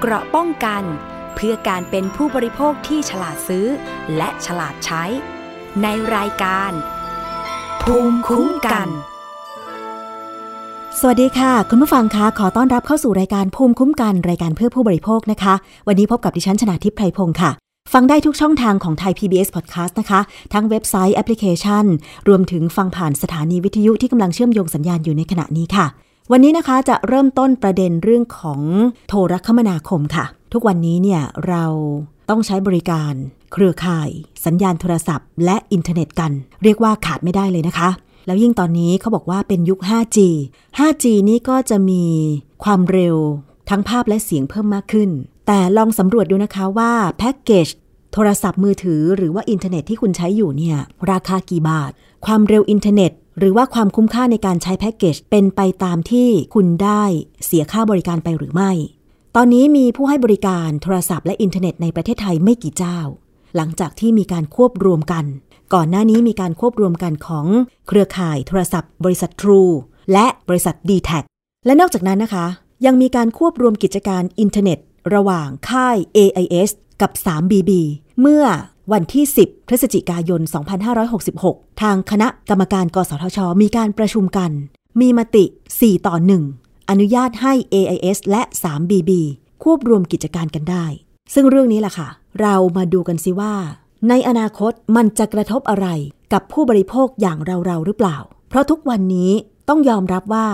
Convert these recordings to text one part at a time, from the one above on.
เกราะป้องกัน เพื่อการเป็นผู้บริโภคที่ฉลาดซื้อ และฉลาดใช้ ในรายการ ภูมิคุ้มกัน สวัสดีค่ะ คุณผู้ฟังคะขอต้อนรับเข้าสู่รายการภูมิคุ้มกัน รายการเพื่อผู้บริโภคนะคะ วันนี้พบกับดิฉันชนาทิพย์ไพรพงศ์ค่ะฟังได้ทุกช่องทางของไทย PBS Podcast นะคะ ทั้งเว็บไซต์แอปพลิเคชัน รวมถึงฟังผ่านสถานีวิทยุที่กำลังเชื่อมโยงสัญญาณอยู่ในขณะนี้ค่ะ วันนี้นะคะจะเริ่มต้นประเด็นเรื่องของโทรคมนาคมค่ะ ทุกวันนี้เนี่ยเราต้องใช้บริการเครือข่าย สัญญาณโทรศัพท์ และอินเทอร์เน็ตกัน เรียกว่าขาดไม่ได้เลยนะคะ แล้วยิ่งตอนนี้เขาบอกว่าเป็นยุค 5G 5G นี่ก็จะมีความเร็วทั้งภาพและเสียงเพิ่มมากขึ้น แต่ลองสำรวจดูนะคะว่าแพ็กเกจโทรศัพท์มือถือหรือว่าอินเทอร์เน็ตที่คุณใช้อยู่เนี่ยราคากี่บาท ความเร็วอินเทอร์เน็ต หรือว่าความคุ้มค่าในการใช้แพ็กเกจเป็นไปตามที่คุณได้เสียค่าบริการไปหรือไม่ ตอนนี้มีผู้ให้บริการโทรศัพท์และอินเทอร์เน็ตในประเทศไทยไม่กี่เจ้า หลังจากที่มีการควบรวมกัน ก่อนหน้านี้มีการควบรวมกันของเครือข่ายโทรศัพท์ บริษัท True และบริษัท d t แทและนอกจากนั้นนะคะ ยังมีการควบรวมกิจการอินเทอร์เน็ต ระหว่างค่าย AIS กับ 3BB เมื่อ วันที่ 10 พฤศจิกายน 2566 ทางคณะกรรมการกสทช มีการประชุมกัน มีมติ 4 ต่อ 1 อนุญาตให้ AIS และ 3BB ควบรวมกิจการกันได้ ซึ่งเรื่องนี้ล่ะค่ะ เรามาดูกันสิว่า ในอนาคตมันจะกระทบอะไรกับผู้บริโภคอย่างเราๆหรือเปล่า เพราะทุกวันนี้ต้องยอมรับว่า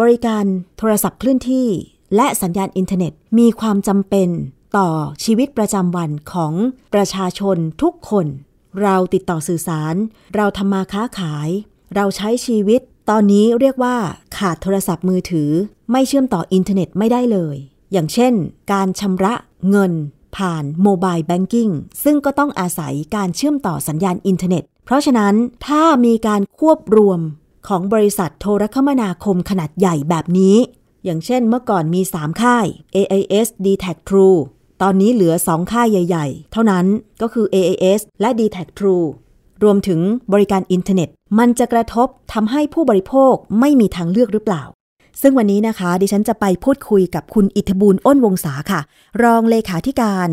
บริการโทรศัพท์เคลื่อนที่ และสัญญาณอินเทอร์เน็ตมีความจำเป็น ต่อชีวิตประจำวันของประชาชนทุกคน เราติดต่อสื่อสาร เราทำมาค้าขาย เราใช้ชีวิต ตอนนี้เรียกว่าขาดโทรศัพท์มือถือ ไม่เชื่อมต่ออินเทอร์เน็ตไม่ได้เลย อย่างเช่น การชำระเงินผ่านโมบายแบงกิ้งซึ่งก็ต้องอาศัยการเชื่อมต่อสัญญาณอินเทอร์เน็ต เพราะฉะนั้นถ้ามีการควบรวมของบริษัทโทรคมนาคมขนาดใหญ่แบบนี้ อย่างเช่นเมื่อก่อนมี 3 ค่าย AIS d t a c True ตอนนี้เหลือ 2 ค่ายใหญ่ๆ เท่านั้นก็คือ AAS และ d t a c True รวมถึงบริการอินเทอร์เน็ต มันจะกระทบทำให้ผู้บริโภคไม่มีทางเลือกหรือเปล่า ซึ่งวันนี้นะคะ ดิฉันจะไปพูดคุยกับคุณอิทธบูลอ้นวงศาค่ะ รองเลขาธิการ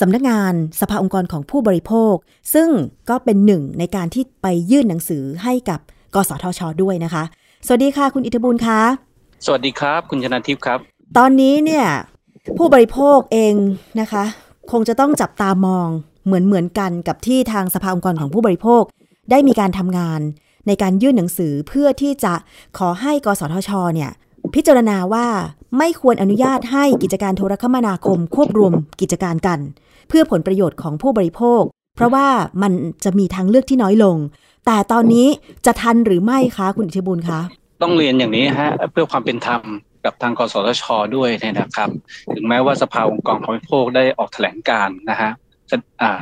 สำนักงานสภาองค์กรของผู้บริโภค ซึ่งก็เป็นหนึ่งในการที่ไปยื่นหนังสือให้กับกสทช ด้วยนะคะ สวัสดีค่ะ คุณอิทธบูลคะสวัสดีครับ คุณชนะทิพย์ครับ ตอนนี้เนี่ย ผู้บริโภคเองนะคะ คงจะต้องจับตามองเหมือนเหมือนกันกับที่ทางสภาองค์กรของผู้บริโภค ได้มีการทำงานในการยื่นหนังสือเพื่อที่จะขอให้กสทชเนี่ยพิจารณาว่าไม่ควรอนุญาตให้กิจการโทรคมนาคมควบรวมกิจการกัน เพื่อผลประโยชน์ของผู้บริโภค เพราะว่ามันจะมีทางเลือกที่น้อยลง แต่ตอนนี้จะทันหรือไม่คะคุณอิทธิบุญคะ ต้องเรียนอย่างนี้ฮะเพื่อความเป็นธรรม กับทางกสทช ด้วยนะครับ ถึงแม้ว่าสภาองค์กรของบริโภคได้ออกแถลงการนะฮะ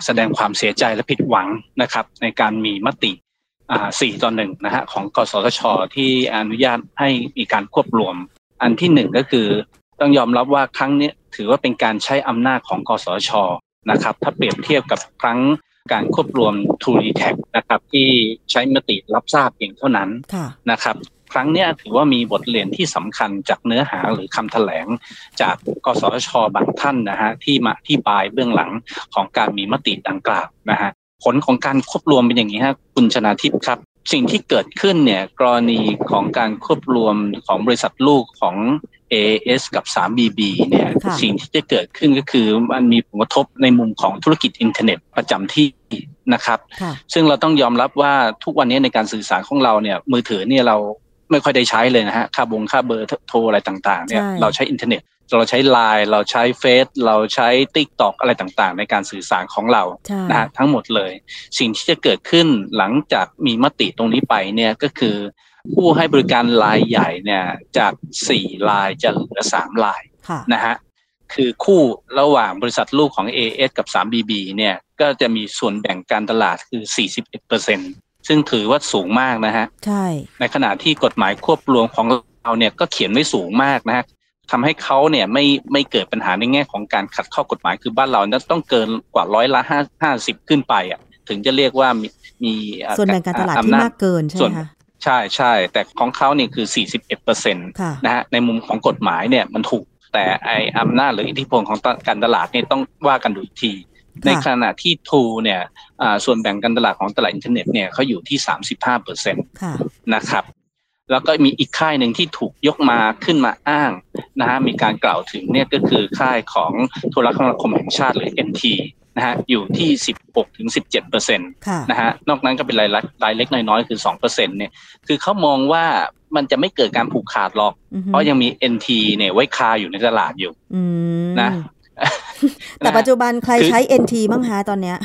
แสดงความเสียใจและผิดหวังนะครับ ในการมีมติสี่ต่อหนึ่งนะฮะของกสทช ที่อนุญาตให้มีการควบรวม อันที่หนึ่งก็คือต้องยอมรับว่าครั้งนี้ถือว่าเป็นการใช้อำนาจของกสทชนะครับ ถ้าเปรียบเทียบกับครั้งการควบรวม t ู d t a c นะครับที่ใช้มติรับทราบเพียงเท่านั้นนะครับ ครั้งนี้ถือว่ามีบทเรียนที่สำคัญจากเนื้อหาหรือคำแถลง จากกสทชบางท่านนะฮะที่มาที่ปลายเบื้องหลังของการมีมติดังกล่าวนะฮะผลของการควบรวมเป็นอย่างนี้ฮะคุณชนาทิพย์ครับ สิ่งที่เกิดขึ้นเนี่ยกรณีของการควบรวมของบริษัทลูกของ AS กับ 3BB เนี่ยสิ่งที่จะเกิดขึ้นก็คือมันมีผลกระทบในมุมของธุรกิจอินเทอร์เน็ตประจำที่นะครับ ซึ่งเราต้องยอมรับว่าทุกวันนี้ในการสื่อสารของเราเนี่ยมือถือเนี่ยเรา ไม่ค่อยได้ใช้เลยนะฮะ ค่าบงค่าเบอร์โทรอะไรต่างๆ เนี่ย เราใช้อินเทอร์เน็ต เราใช้ไลน์เราใช้เฟซเราใช้ติ๊กต็อกอะไรต่างๆ ในการสื่อสารของเรานะฮะทั้งหมดเลย สิ่งที่จะเกิดขึ้นหลังจากมีมติตรงนี้ไปเนี่ยก็คือ ผู้ให้บริการรายใหญ่เนี่ยจากสี่ลายจะเหลือสามลายนะฮะคือคู่ระหว่างบริษัทลูกของ AS กับ 3BB เนี่ยก็จะมีส่วนแบ่งการตลาดคือ 41เปอร์เซ็นต์ ซึ่งถือว่าสูงมากนะฮะใช่ ในขณะที่กฎหมายควบรวมของเราเนี่ยก็เขียนไว้สูงมากนะฮะทำให้เขาเนี่ยไม่ไม่เกิดปัญหาในแง่ของการขัดข้อกฎหมายคือบ้านเราเนี่ยต้องเกินกว่าร้อยละห้าห้าสิบขึ้นไปอะถึงจะเรียกว่ามีมีส่วนแบ่งการตลาดที่มากเกินใช่ไหมคะใช่ใช่แต่ของเขาเนี่ยคือ 41เปอร์เซ็นต์นะฮะในมุมของกฎหมายเนี่ยมันถูกแต่ไออำนาจหรืออิทธิพลของการตลาดเนี่ยต้องว่ากันดูที ในขณะที่ True เนี่ยส่วนแบ่งการตลาดของตลาดอินเทอร์เน็ตเนี่ยเขาอยู่ที่สามสิบห้าเปอร์เซ็นต์นะครับ แล้วก็มีอีกค่ายหนึ่งที่ถูกยกมาขึ้นมาอ้างนะฮะมีการกล่าวถึงเนี่ยก็คือค่ายของโทรคมนาคมแห่งชาติหรือ NT นะฮะอยู่ที่ 16ถึง17เปอร์เซ็นต์นะฮะนอกนั้นก็เป็นรายรายเล็กน้อยๆ คือ2เปอร์เซ็นต์เนี่ยคือเขามองว่ามันจะไม่เกิดการผูกขาดหรอก เพราะยังมี NT เนี่ยไว้คาอยู่ในตลาดอยู่นะ แต่ปัจจุบันใครใช้ NT บ้างฮะตอนเนี้ย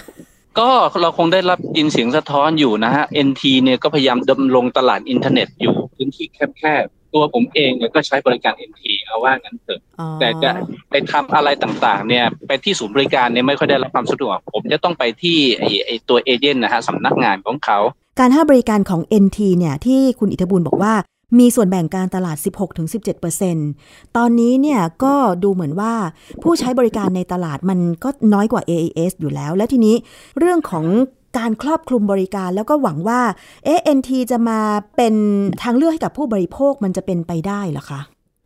ก็เราคงได้รับยินเสียงสะท้อนอยู่นะฮะ NT เนี่ยก็พยายามดำรงตลาดอินเทอร์เน็ตอยู่พื้นที่แคบๆ ตัวผมเองก็ใช้บริการ NT เอาว่างั้นเถอะ แต่จะไปทำอะไรต่างๆ เนี่ยไปที่ศูนย์บริการเนี่ยไม่ค่อยได้รับความสะดวก ผมจะต้องไปที่ไอ้ไอตัวเอเจนต์นะฮะสำนักงานของเขาการให้บริการของ NT เนี่ยที่คุณอิทธบุญบอกว่า มีส่วนแบ่งการตลาด 16-17%ตอนนี้เนี่ยก็ดูเหมือนว่าผู้ใช้บริการในตลาดมันก็น้อยกว่า AAS อยู่แล้ว และทีนี้เรื่องของการครอบคลุมบริการแล้วก็หวังว่าเอ NT จะมาเป็นทางเลือกให้กับผู้บริโภคมันจะเป็นไปได้หรอคะ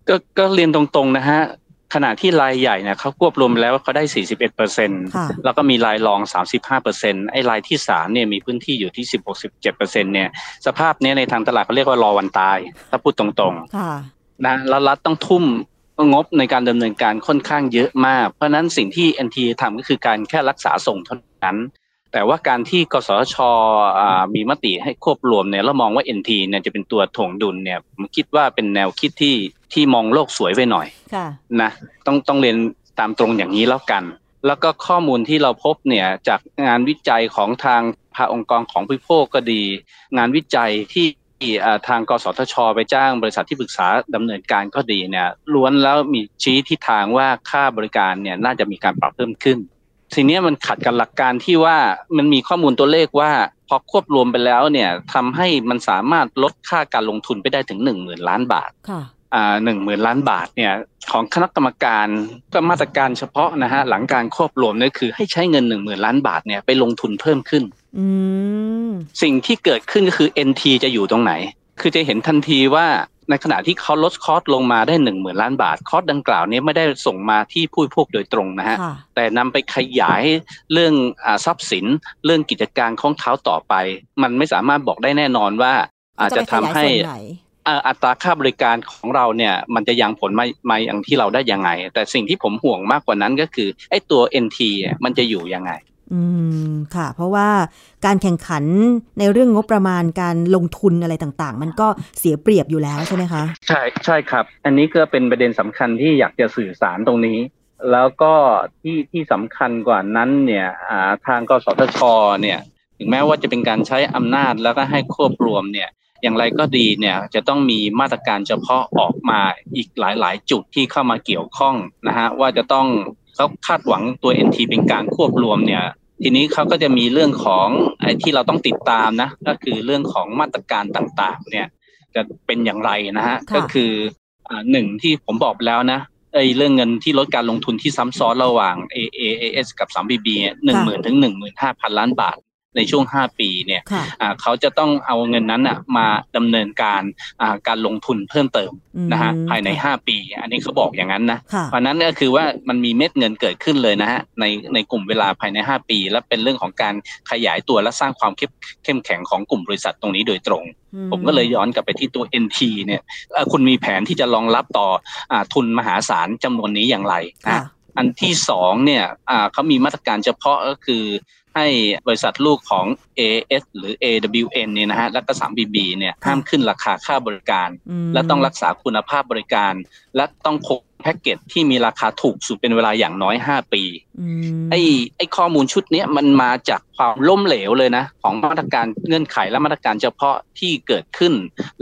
ก็ก็เรียนตรงๆนะฮะ ขณะที่รายใหญ่เนี่ยเขาควบรวมแล้วเขาได้ 41เปอร์เซ็นต์แล้วก็มีรายรอง 35เปอร์เซ็นต์ไอ้รายที่สามเนี่ยมีพื้นที่อยู่ที่ 16 17เปอร์เซ็นต์เนี่ยสภาพนี้ในทางตลาดเขาเรียกว่ารอวันตาย ถ้าพูดตรงๆนะแล้วรัฐต้องทุ่มงบในการดำเนินการค่อนข้างเยอะมาก เพราะนั้นสิ่งที่ NT ทำก็คือการแค่รักษาส่งเท่านั้น แต่ว่าการที่กสชมีมติให้ควบรวมเนี่ยเรามองว่า NT เนี่ยจะเป็นตัวถ่วงดุลเนี่ยผมคิดว่าเป็นแนวคิดที่ที่มองโลกสวยไปหน่อยนะต้องต้องเรียนตามตรงอย่างนี้แล้วกัน แล้วก็ข้อมูลที่เราพบเนี่ยจากงานวิจัยของทางภาองค์กรของผู้พกก็ดี งานวิจัยที่ทางกสทช ไปจ้างบริษัทที่ปรึกษาดำเนินการก็ดีเนี่ยล้วนแล้วมีชี้ทิศทางว่าค่าบริการเนี่ยน่าจะมีการปรับเพิ่มขึ้น ทีนี้มันขัดกับหลักการที่ว่ามันมีข้อมูลตัวเลขว่าพอควบรวมไปแล้วเนี่ยทำให้มันสามารถลดค่าการลงทุนไปได้ถึงหนึ่งหมื่นล้านบาทหนึ่งหมื่นล้านบาทเนี่ยของคณะกรรมการก็มาตรการเฉพาะนะฮะหลังการควบรวมนี่คือให้ใช้เงินหนึ่งหมื่นล้านบาทเนี่ยไปลงทุนเพิ่มขึ้นสิ่งที่เกิดขึ้นก็คือ NT จะอยู่ตรงไหน คือจะเห็นทันทีว่า ในขณะที่เขาลดคอสลงมาได้หนึ่งหมื่นล้านบาท คอสดังกล่าวนี้ไม่ได้ส่งมาที่ผู้พวกโดยตรงนะฮะ แต่นำไปขยายเรื่องทรัพย์สินเรื่องกิจการของเขาต่อไป มันไม่สามารถบอกได้แน่นอนว่า อาจจะทำให้อัตราค่าบริการของเราเนี่ยมันจะยังผลมามาอย่างที่เราได้ยังไง แต่สิ่งที่ผมห่วงมากกว่านั้นก็คือไอ้ตัว NT มันจะอยู่ยังไง อืมค่ะ เพราะว่าการแข่งขันในเรื่องงบประมาณการลงทุนอะไรต่างๆ มันก็เสียเปรียบอยู่แล้วใช่ไหมคะ ใช่ใช่ครับ อันนี้ก็เป็นประเด็นสำคัญที่อยากจะสื่อสารตรงนี้ แล้วก็ที่ที่สำคัญกว่านั้นเนี่ยทางกสทชเนี่ยถึงแม้ว่าจะเป็นการใช้อำนาจแล้วก็ให้ควบรวมเนี่ยอย่างไรก็ดีเนี่ยจะต้องมีมาตรการเฉพาะออกมาอีกหลาย ๆ จุดที่เข้ามาเกี่ยวข้องนะฮะว่าจะต้องเขาคาดหวังตัว NT เป็นการควบรวมเนี่ย ทีนี้เขาก็จะมีเรื่องของไอ้ที่เราต้องติดตามนะ ก็คือเรื่องของมาตรการต่างๆ เนี่ย จะเป็นอย่างไรนะฮะก็คืออ่าหนึ่งที่ผมบอกไปแล้วนะไอ้เรื่องเงินที่ลดการลงทุนที่ซ้ำซ้อนระหว่าง AAS กับ 3BB หนึ่งหมื่นถึงหนึ่งหมื่นห้าพันล้านบาท ในช่วง 5 ปีเนี่ยเขาจะต้องเอาเงินนั้นมาดำเนินการการลงทุนเพิ่มเติมนะฮะภายใน 5 ปี อันนี้เขาบอกอย่างนั้นนะเพราะนั้นก็คือว่ามันมีเม็ดเงินเกิดขึ้นเลยนะฮะในในกลุ่มเวลาภายใน 5 ปี และเป็นเรื่องของการขยายตัวและสร้างความเข้มเข้มแข็งของกลุ่มบริษัทตรงนี้โดยตรง ผมก็เลยย้อนกลับไปที่ตัว NT เนี่ยคุณมีแผนที่จะรองรับต่ออทุนมหาศาลจำนวนนี้อย่างไรอันที่สองเนี่ยเขามีมาตรการเฉพาะก็คือ ให้บริษัทลูกของ AS หรือ AWN เนี่ยนะฮะแล้วก็ 3BB เนี่ยห้ามขึ้นราคาค่าบริการ และต้องรักษาคุณภาพบริการ และต้องคงแพ็กเกจที่มีราคาถูกสุดเป็นเวลาอย่างน้อย 5 ปีไอ้ไอ้ข้อมูลชุดนี้มันมาจากความล้มเหลวเลยนะ ของมาตรการเงื่อนไขและมาตรการเฉพาะที่เกิดขึ้น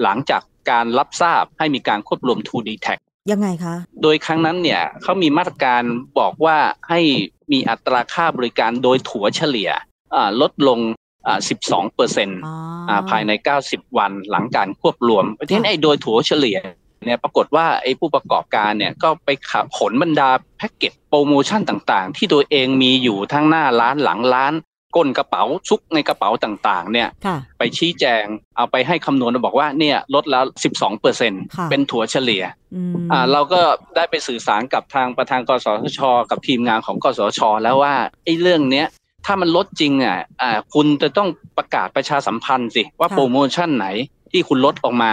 หลังจากการรับทราบให้มีการควบรวม 2D Tag ยังไงคะ โดยครั้งนั้นเนี่ยเขามีมาตรการบอกว่าให้มีอัตราค่าบริการโดยถัวเฉลี่ยลดลง 12เปอร์เซ็นต์ภายใน 90 วันหลังการควบรวมเพราะฉะนั้นไอ้โดยถัวเฉลี่ยเนี่ยปรากฏว่าไอ้ผู้ประกอบการเนี่ยก็ไปขับผลบรรดาแพ็กเกจโปรโมชั่นต่างๆ ที่ตัวเองมีอยู่ทั้งหน้าร้านหลังร้าน ก้นกระเป๋าซุกในกระเป๋าต่างๆ เนี่ยค่ะไปชี้แจงเอาไปให้คำนวณบอกว่าเนี่ยลดแล้ว 12เปอร์เซ็นค่ะเป็นถั่วเฉลี่ยอืมอ่าเราก็ได้ไปสื่อสารกับทางประธานกสทช กับทีมงานของกสทช แล้วว่าไอ้เรื่องเนี้ยถ้ามันลดจริงอะอ่าคุณจะต้องประกาศประชาสัมพันธ์สิว่าค่ะโปรโมชั่นไหนที่คุณลดออกมา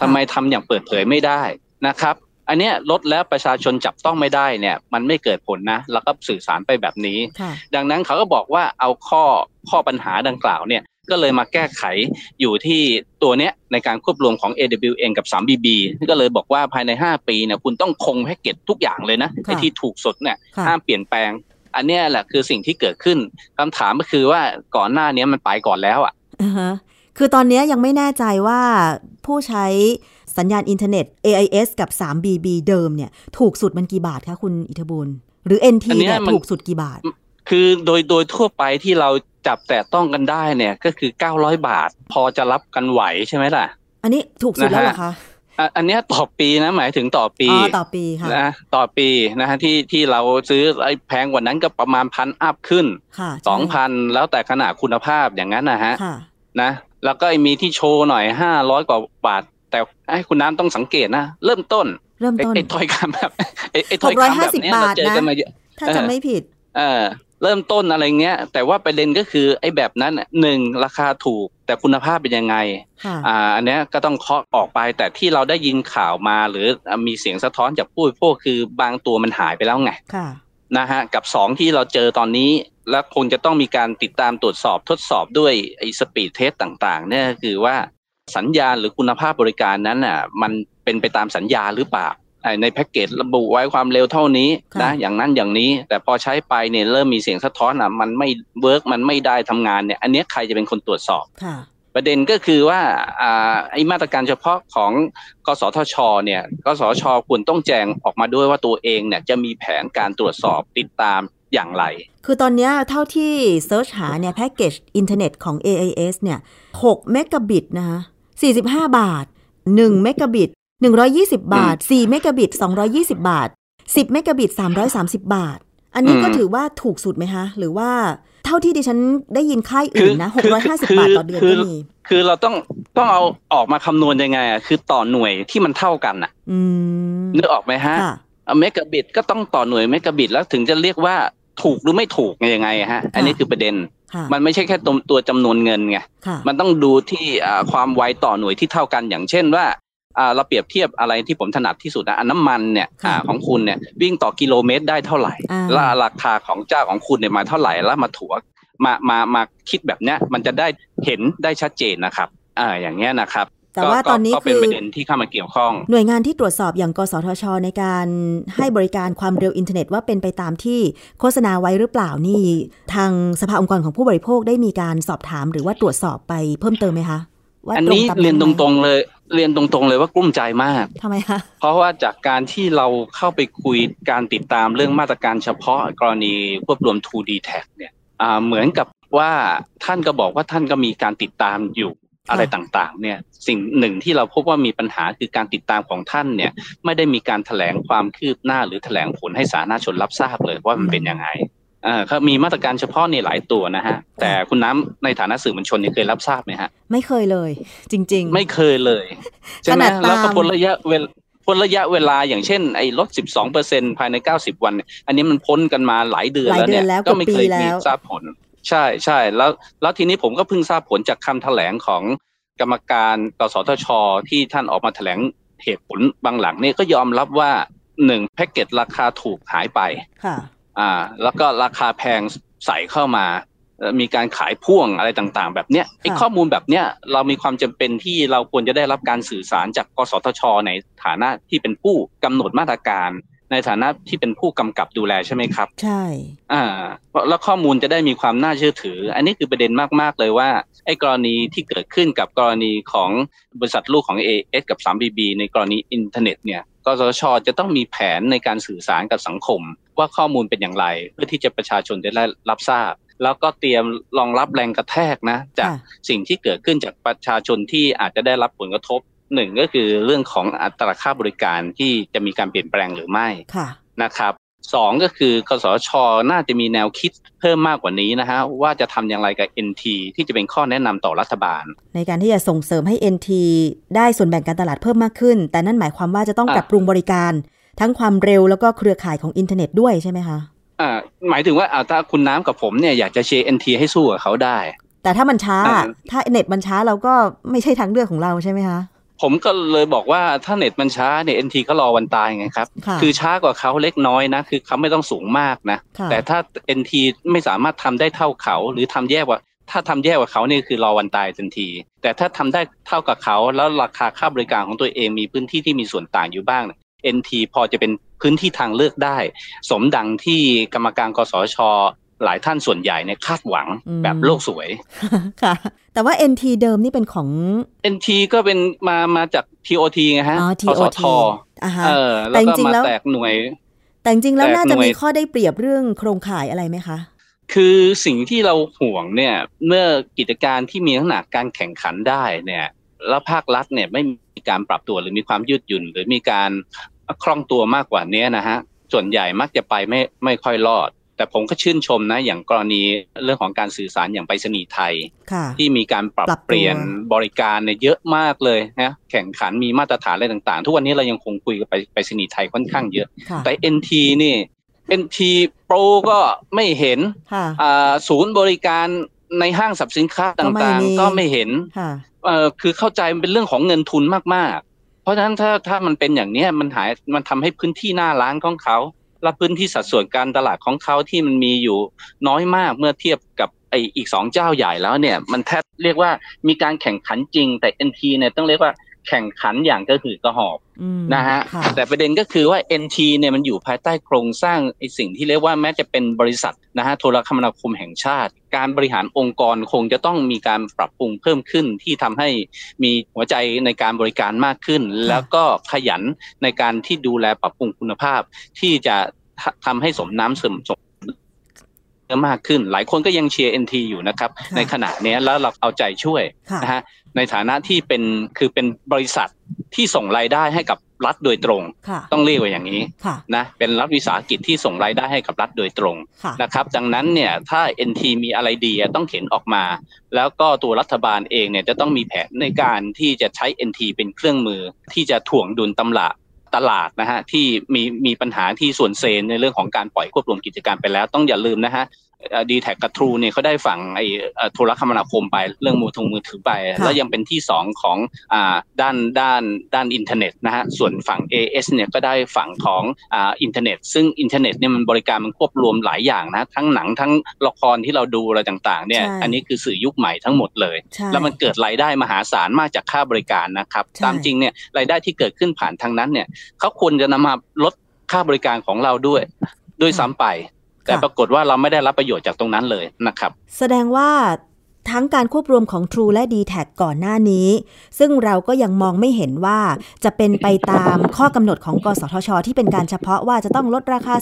ทำไมทำอย่างเปิดเผยไม่ได้นะครับ อันเนี้ยลดแล้วประชาชนจับต้องไม่ได้เนี่ย มันไม่เกิดผลนะ แล้วก็สื่อสารไปแบบนี้ค่ะดังนั้นเขาก็บอกว่าเอาข้อข้อปัญหาดังกล่าวเนี่ยก็เลยมาแก้ไขอยู่ที่ตัวเนี้ยในการควบรวมของ AWN กับ 3BB ก็เลยบอกว่าภายใน 5 ปีเนี่ยคุณต้องคงแพ็กเกจทุกอย่างเลยนะไอ้ที่ถูกสดเนี่ยค่ะห้ามเปลี่ยนแปลง อันเนี้ยแหละคือสิ่งที่เกิดขึ้นคำถามก็คือว่าก่อนหน้านี้มันไปก่อนแล้วอะอ่าฮะคือตอนเนี้ยยังไม่แน่ใจว่าผู้ใช้ สัญญาณอินเทอร์เน็ต AIS กับ 3BB เดิมเนี่ย ถูกสุดมันกี่บาทคะคุณอิฐบูรณ์หรือ NT อันเนี้ยเนี่ยมันถูกสุดกี่บาท คือโดยโดยทั่วไปที่เราจับแตะต้องกันได้เนี่ยก็คือ 900 บาท พอจะรับกันไหวใช่ไหมล่ะ อันนี้ถูกสุดแล้วเหรอคะอะอันเนี้ยต่อปีนะหมายถึงต่อปีอ๋อต่อปีค่ะนะต่อปีนะฮะที่ที่เราซื้อไอ้แพงกว่านั้นก็ประมาณพัน up ขึ้นค่ะสองพันแล้วแต่ขนาดคุณภาพอย่างนั้นนะฮะค่ะนะแล้วก็มีที่โชว์หน่อยห้าร้อยกว่าบาท แต่ให้คุณน้ำต้องสังเกตนะ เริ่มต้นเริ่มไอ้ต้นไอ้ถ้อยคำแบบไอ้ไอ้ถ้อยคำแบบเนี้ย650เราเจอกันบาทนะมาเยอะถ้าจะไม่ผิด เออ เริ่มต้นอะไรเงี้ย แต่ว่าประเด็นก็คือไอ้แบบนั้นน่ะหนึ่งราคาถูกแต่คุณภาพเป็นยังไงค่ะอ่า อันเนี้ยก็ต้องเคาะออกไป แต่ที่เราได้ยินข่าวมาหรือมีเสียงสะท้อนจากผู้บริโภคคือบางตัวมันหายไปแล้วไงค่ะนะฮะ กับสองที่เราเจอตอนนี้ และคงจะต้องมีการติดตามตรวจสอบทดสอบด้วยไอ้ speed test ต่าง ๆ เนี่ยก็คือว่า สัญญาณหรือคุณภาพบริการนั้นน่ะมันเป็นไปตามสัญญาหรือเปล่าไอ้ในแพ็กเกจระบุไว้ความเร็วเท่านี้ค่ะนะอย่างนั้นอย่างนี้ แต่พอใช้ไปเนี่ยเริ่มมีเสียงสะท้อนอะมันไม่ work มันไม่ได้ทำงานเนี่ย อันเนี้ยใครจะเป็นคนตรวจสอบค่ะประเด็นก็คือว่าอ่าไอ้มาตรการเฉพาะของกสทชเนี่ยกสทชควรต้องแจ้งออกมาด้วยว่าตัวเองเนี่ยจะมีแผนการตรวจสอบติดตามอย่างไร คือตอนเนี้ยเท่าที่ search หาเนี่ยแพ็กเกจอินเทอร์เน็ตของ AIS เนี่ย6เมกะบิตนะคะ 45 บาท 1 เมกะบิต 120 บาท 4 เมกะบิต 220 บาท 10 เมกะบิต 330 บาท อันนี้ก็อืมถือว่าถูกสุดไหมคะ หรือว่าเท่าที่ดิฉันได้ยินค่ายอื่นนะคือคือ650 บาทต่อเดือนคือก็มี คือเราต้องต้องเอาออกมาคำนวณยังไงอะคือต่อหน่วยที่มันเท่ากันอะอืมนึกออกไหมฮะค่ะเมกะบิตก็ต้องต่อหน่วยเมกะบิตแล้วถึงจะเรียกว่าถูกหรือไม่ถูกยังไงฮะ อันนี้คือประเด็นค่ะ มันไม่ใช่แค่ตัวตัวจำนวนเงินไงค่ะมันต้องดูที่อ่าความไวต่อหน่วยที่เท่ากันอย่างเช่นว่าอ่าเราเปรียบเทียบอะไรที่ผมถนัดที่สุดนะอันน้ำมันเนี่ยอ่าของคุณเนี่ยวิ่งต่อกิโลเมตรได้เท่าไหร่อ่าแล้วราคาของเจ้าของคุณเนี่ยมาเท่าไหร่แล้วมาถัวมามามาคิดแบบเนี้ยมันจะได้เห็นได้ชัดเจนนะครับอ่าอย่างเงี้ยนะครับ แต่ว่าก็ตอนนี้ก็เป็คืนอประเด็นที่เข้ามาเกี่ยวข้อง หน่วยงานที่ตรวจสอบอย่างกสทช ในการให้บริการความเร็วอินเทอร์เน็ตว่าเป็นไปตามที่โฆษณาไว้หรือเปล่านี่ ทางสภาองค์กรของผู้บริโภคได้มีการสอบถามหรือว่าตรวจสอบไปเพิ่มเติมไหมคะว่าอันนี้ตามเรียนตไหมรงๆเลยเรียนตรงๆเลยว่ากลุ้มใจมากทำไมคะเพราะว่าจากการที่เราเข้าไปคุยการติดตามเรื่องมาตรการเฉพาะกรณีควบรวม 2D tag เนี่ยอ่าเหมือนกับว่าท่านก็บอกว่าท่านก็มีการติดตามอยู่ อะไรต่างๆ เนี่ยสิ่งหนึ่งที่เราพบว่ามีปัญหาคือการติดตามของท่านเนี่ย ไม่ได้มีการแถลงความคืบหน้าหรือแถลงผลให้สาธารณชนรับทราบเลยว่ามันเป็นยังไงอ่าเขามีมาตรการเฉพาะในหลายตัวนะฮะ แต่คุณน้ำในฐานะสื่อมวลชนเนี่ยเคยรับทราบไหมฮะ ไม่เคยเลย จริง ๆ ไม่เคยเลยใช่ไหมขนาดตามแล้วก็พ้นระยะเวลพ้นระยะเวลาอย่างเช่นไอ้ลด 12เปอร์เซ็นภายใน 90 วันเนี่ยอันนี้มันพ้นกันมาหลายเดือนหลายแล้วเดืเนี่อยนแล้วก็ไม่เคยเกือบปีมีแล้วทราบผล ใช่ใช่แล้วแล้วทีนี้ผมก็เพิ่งทราบผลจากคำแถลงของกรรมการกสทช ที่ท่านออกมาแถลงเหตุผลบางหลังเนี่ยก็ยอมรับว่าหนึ่งแพ็กเกจราคาถูกหายไปค่ะอ่า แล้วก็ราคาแพงใส่เข้ามาเอ่อมีการขายพ่วงอะไรต่างๆ แบบเนี้ยไอ้ค่ะข้อมูลแบบเนี้ยเรามีความจำเป็นที่เราควรจะได้รับการสื่อสารจากกสทช ในฐานะที่เป็นผู้กำหนดมาตรการ ในฐานะที่เป็นผู้กำกับดูแลใช่ไหมครับ ใช่ อ่าเพราะแล้วข้อมูลจะได้มีความน่าเชื่อถือ อันนี้คือประเด็นมาก ๆ เลยว่าไอ้กรณีที่เกิดขึ้นกับกรณีของบริษัทลูกของ AS กับ 3BB ในกรณีอินเทอร์เน็ตเนี่ยกสทชจะต้องมีแผนในการสื่อสารกับสังคม ว่าข้อมูลเป็นอย่างไร เพื่อที่จะประชาชนจะได้รับทราบ แล้วก็เตรียมรองรับแรงกระแทกนะ จากค่ะสิ่งที่เกิดขึ้นจากประชาชนที่อาจจะได้รับผลกระทบ หนึ่งก็คือเรื่องของอัตราค่าบริการที่จะมีการเปลี่ยนแปลงหรือไม่ค่ะนะครับสองก็คือกสชน่าจะมีแนวคิดเพิ่มมากกว่านี้นะฮะว่าจะทำอย่างไรกับ NT ที่จะเป็นข้อแนะนำต่อรัฐบาล ในการที่จะส่งเสริมให้ NT ได้ส่วนแบ่งการตลาดเพิ่มมากขึ้น แต่นั่นหมายความว่าจะต้องปรับปรุงบริการ ทั้งความเร็วแล้วก็เครือข่ายของอินเทอร์เน็ตด้วยใช่ไหมคะอ่าหมายถึงว่าถ้าคุณน้ำกับผมเนี่ยอยากจะเชียร์ NT ให้สู้กับเขาได้ แต่ถ้ามันช้าถ้าเน็ตมันช้าเราก็ไม่ใช่ทางเลือกของเราใช่ไหมคะ ผมก็เลยบอกว่าถ้าเน็ตมันช้าเนี่ย NT ก็รอวันตายไงครับคือช้ากว่าเขาเล็กน้อยนะคือเขาไม่ต้องสูงมากนะแต่ถ้า NT ไม่สามารถทำได้เท่าเขา หรือทำแย่กว่า ถ้าทำแย่กว่าเขานี่คือรอวันตายทันที แต่ถ้าทำได้เท่ากับเขาแล้วราคาค่าบริการของตัวเองมีพื้นที่ที่มีส่วนต่างอยู่บ้างเอ็นทีพอจะเป็นพื้นที่ทางเลือกได้ สมดังที่กรรมการกสช หลายท่านส่วนใหญ่เนี่ยคาดหวังแบบโลกสวย ค่ะ แต่ว่า NT เดิมนี่เป็นของ NT ก็เป็นมามาจาก TOT ไงฮะทสทเออแล้วก็มาแตกหน่วย แต่จริงแล้วน่าจะมีข้อได้เปรียบเรื่องโครงข่ายอะไรไหมคะ คือสิ่งที่เราห่วงเนี่ย เมื่อกิจการที่มีลักษณะการแข่งขันได้เนี่ย แล้วภาครัฐเนี่ยไม่มีการปรับตัวหรือมีความยืดหยุ่น หรือมีการคล่องตัวมากกว่านี้นะฮะส่วนใหญ่มักจะไปไม่ไม่ค่อยรอด แต่ผมก็ชื่นชมนะ อย่างกรณีเรื่องของการสื่อสารอย่างไปรษณีย์ไทย ที่มีการปรับเปลี่ยนบริการเนี่ยเยอะมากเลยนะแข่งขันมีมาตรฐานอะไรต่างๆ ทุกวันนี้เรายังคงคุยกับไปไปรษณีย์ไทยค่อนข้างเยอะ แต่ NT นี่ NT Pro ก็ไม่เห็นศูนย์บริการในห้างสรรพสินค้าต่างๆ ก็ไม่เห็นคือเข้าใจเป็นเรื่องของเงินทุนมากๆ เพราะฉะนั้นถ้าถ้ามันเป็นอย่างนี้มันหายมันทำให้พื้นที่หน้าร้านของเขา และพื้นที่สัดส่วนการตลาดของเขาที่มันมีอยู่น้อยมากเมื่อเทียบกับไออีกสองเจ้าใหญ่แล้วเนี่ย มันแทบเรียกว่ามีการแข่งขันจริงแต่ NT เนี่ยต้องเรียกว่า แข่งขันอย่างกระหือกระหอบนะฮะแต่ประเด็นก็คือว่า NT เนี่ยมันอยู่ภายใต้โครงสร้างไอสิ่งที่เรียกว่าแม้จะเป็นบริษัทนะฮะโทรคมนาคมแห่งชาติ การบริหารองค์กรคงจะต้องมีการปรับปรุงเพิ่มขึ้นที่ทำให้มีหัวใจในการบริการมากขึ้น แล้วก็ขยันในการที่ดูแลปรับปรุงคุณภาพ ที่จะทำให้สมน้ำสมสม มากขึ้น หลายคนก็ยังเชียร์เอ็นทีอยู่นะครับ ในขณะนี้แล้วเราเอาใจช่วยนะฮะในฐานะที่เป็นคือเป็นบริษัทที่ส่งรายได้ให้กับรัฐโดยตรง ต้องเรียกว่าอย่างนี้นะเป็นรัฐวิสาหกิจที่ส่งรายได้ให้กับรัฐโดยตรงนะครับ ดังนั้นเนี่ยถ้า NT มีอะไรดีต้องเข็นออกมา แล้วก็ตัวรัฐบาลเองเนี่ยจะต้องมีแผนในการที่จะใช้ NT เป็นเครื่องมือที่จะถ่วงดุลตำละ ตลาดนะฮะที่มีมีปัญหาที่ส่วนเซนในเรื่องของการปล่อยควบรวมกิจการไปแล้วต้องอย่าลืมนะฮะ dtac กับ True เนี่ยเขาได้ฝั่งไอ้โทรคมนาคมไปเรื่องมือถือมือถือไป แล้วยังเป็นที่สองของอ่าด้านด้านด้านอินเทอร์เน็ตนะฮะส่วนฝั่ง AS เนี่ยก็ได้ฝั่งของอ่าอินเทอร์เน็ต ซึ่งอินเทอร์เน็ตเนี่ยมันบริการมันควบรวมหลายอย่างนะทั้งหนังทั้งละครที่เราดูอะไรต่างๆเนี่ยอันนี้คือสื่อยุคใหม่ทั้งหมดเลย แล้วมันเกิดรายได้มหาศาลมากจากค่าบริการนะครับตามจริงเนี่ยรายได้ที่เกิดขึ้นผ่านทางนั้นเนี่ยเขาควรจะนำมาลดค่าบริการของเราด้วยด้วยซ้ำไป แต่ปรากฏว่าเราไม่ได้รับประโยชน์จากตรงนั้นเลยนะครับ แสดงว่า ทั้งการควบรวมของ True และ d t แทก่อนหน้านี้ ซึ่งเราก็ยังมองไม่เห็นว่าจะเป็นไปตามข้อกำหนดของ กสทช ที่เป็นการเฉพาะว่าจะต้องลดราคา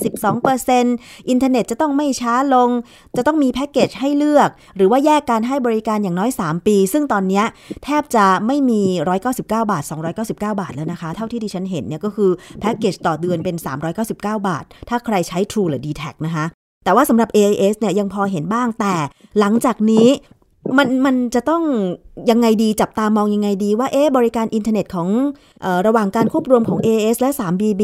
12%อินเทอร์เน็ตจะต้องไม่ช้าลง จะต้องมีแพ็กเกจให้เลือก หรือว่าแยกการให้บริการอย่างน้อย 3 ปี ซึ่งตอนนี้แทบจะไม่มี 199 บาท 299 บาทแล้วนะคะ เท่าที่ดิฉันเห็นเนี่ยก็คือแพ็กเกจต่อเดือนเป็น 399 บาท ถ้าใครใช้ True หรือ d t แทนะคะแต่ว่าสำหรับ AIS เนี่ยยังพอเห็นบ้างแต่หลังจากนี้ มันมันจะต้องยังไงดีจับตามองยังไงดีว่าเอ๊บริการอินเทอร์เน็ตของออระหว่างการควบรวมของ AS และ 3BB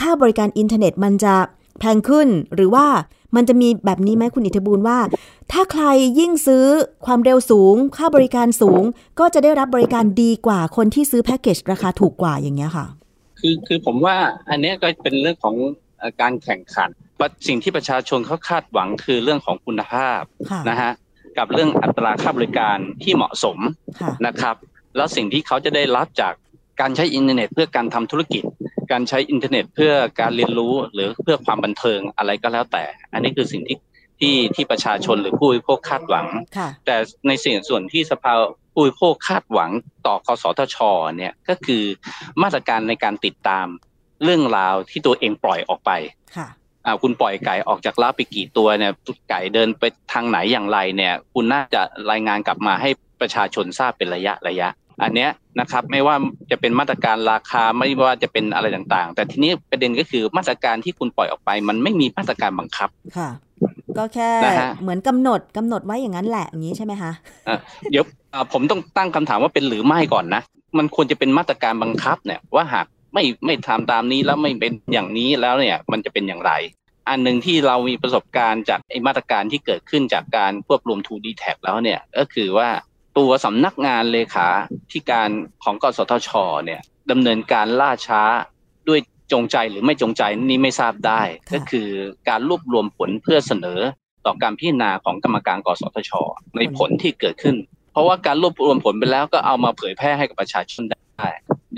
ค่าบริการอินเทอร์เน็ตมันจะแพงขึ้นหรือว่ามันจะมีแบบนี้ไหมคุณอิฐบูรณ์ว่า ถ้าใครยิ่งซื้อความเร็วสูง ค่าบริการสูง ก็จะได้รับบริการดีกว่าคนที่ซื้อแพ็กเกจราคาถูกกว่าอย่างเงี้ยค่ะ คือคือผมว่าอันนี้ก็เป็นเรื่องของการแข่งขันสิ่งที่ประชาชนเขาคาดหวังคือเรื่องของคุณภาพนะฮะ กับเรื่องอัตราค่าบริการที่เหมาะสมนะครับ แล้วสิ่งที่เขาจะได้รับจากการใช้อินเทอร์เน็ต เพื่อการทำธุรกิจ การใช้อินเทอร์เน็ต เพื่อการเรียนรู้หรือเพื่อความบันเทิงอะไรก็แล้วแต่ อันนี้คือสิ่งที่ที่ที่ประชาชนหรือผู้บริโภคคาดหวัง แต่ในสิ่งส่วนที่สภาผู้บริโภคคาดหวังต่อกสทชเนี่ยก็คือมาตรการในการติดตามเรื่องราวที่ตัวเองปล่อยออกไป คุณปล่อยไก่ออกจากล้าไปกี่ตัวเนี่ยไก่เดินไปทางไหนอย่างไรเนี่ย คุณน่าจะรายงานกลับมาให้ประชาชนทราบเป็นระยะระยะ อันเนี้ยนะครับไม่ว่าจะเป็นมาตรการราคาไม่ว่าจะเป็นอะไรต่างๆ แต่ทีนี้ประเด็นก็คือมาตรการที่คุณปล่อยออกไป มันไม่มีมาตรการบังคับค่ะก็แค่นะฮะเหมือนกำหนดกำหนดไว้อย่างนั้นแหละอย่างนี้ใช่ไหมคะอะเดี๋ยวอ่าผมต้องตั้งคำถามว่าเป็นหรือไม่ก่อนนะ มันควรจะเป็นมาตรการบังคับเนี่ยว่าหากไม่ไม่ทำตามนี้แล้วไม่เป็นอย่างนี้แล้วเนี่ย มันจะเป็นอย่างไร อันหนึ่งที่เรามีประสบการณ์จากไอมาตรการที่เกิดขึ้นจากการควบรวม 2D t a g แล้วเนี่ยก็คือว่าตัวสำนักงานเลขาที่การของกสทชเนี่ยดำเนินการล่าช้าด้วยจงใจหรือไม่จงใจนี่ไม่ทราบได้ ก็คือการรวบรวมผลเพื่อเสนอต่อการพิจารณาของกรรมการกสทช ในผลที่เกิดขึ้น เพราะว่าการรวบรวมผลไปแล้วก็เอามาเผยแพร่ให้กับประชาชนได้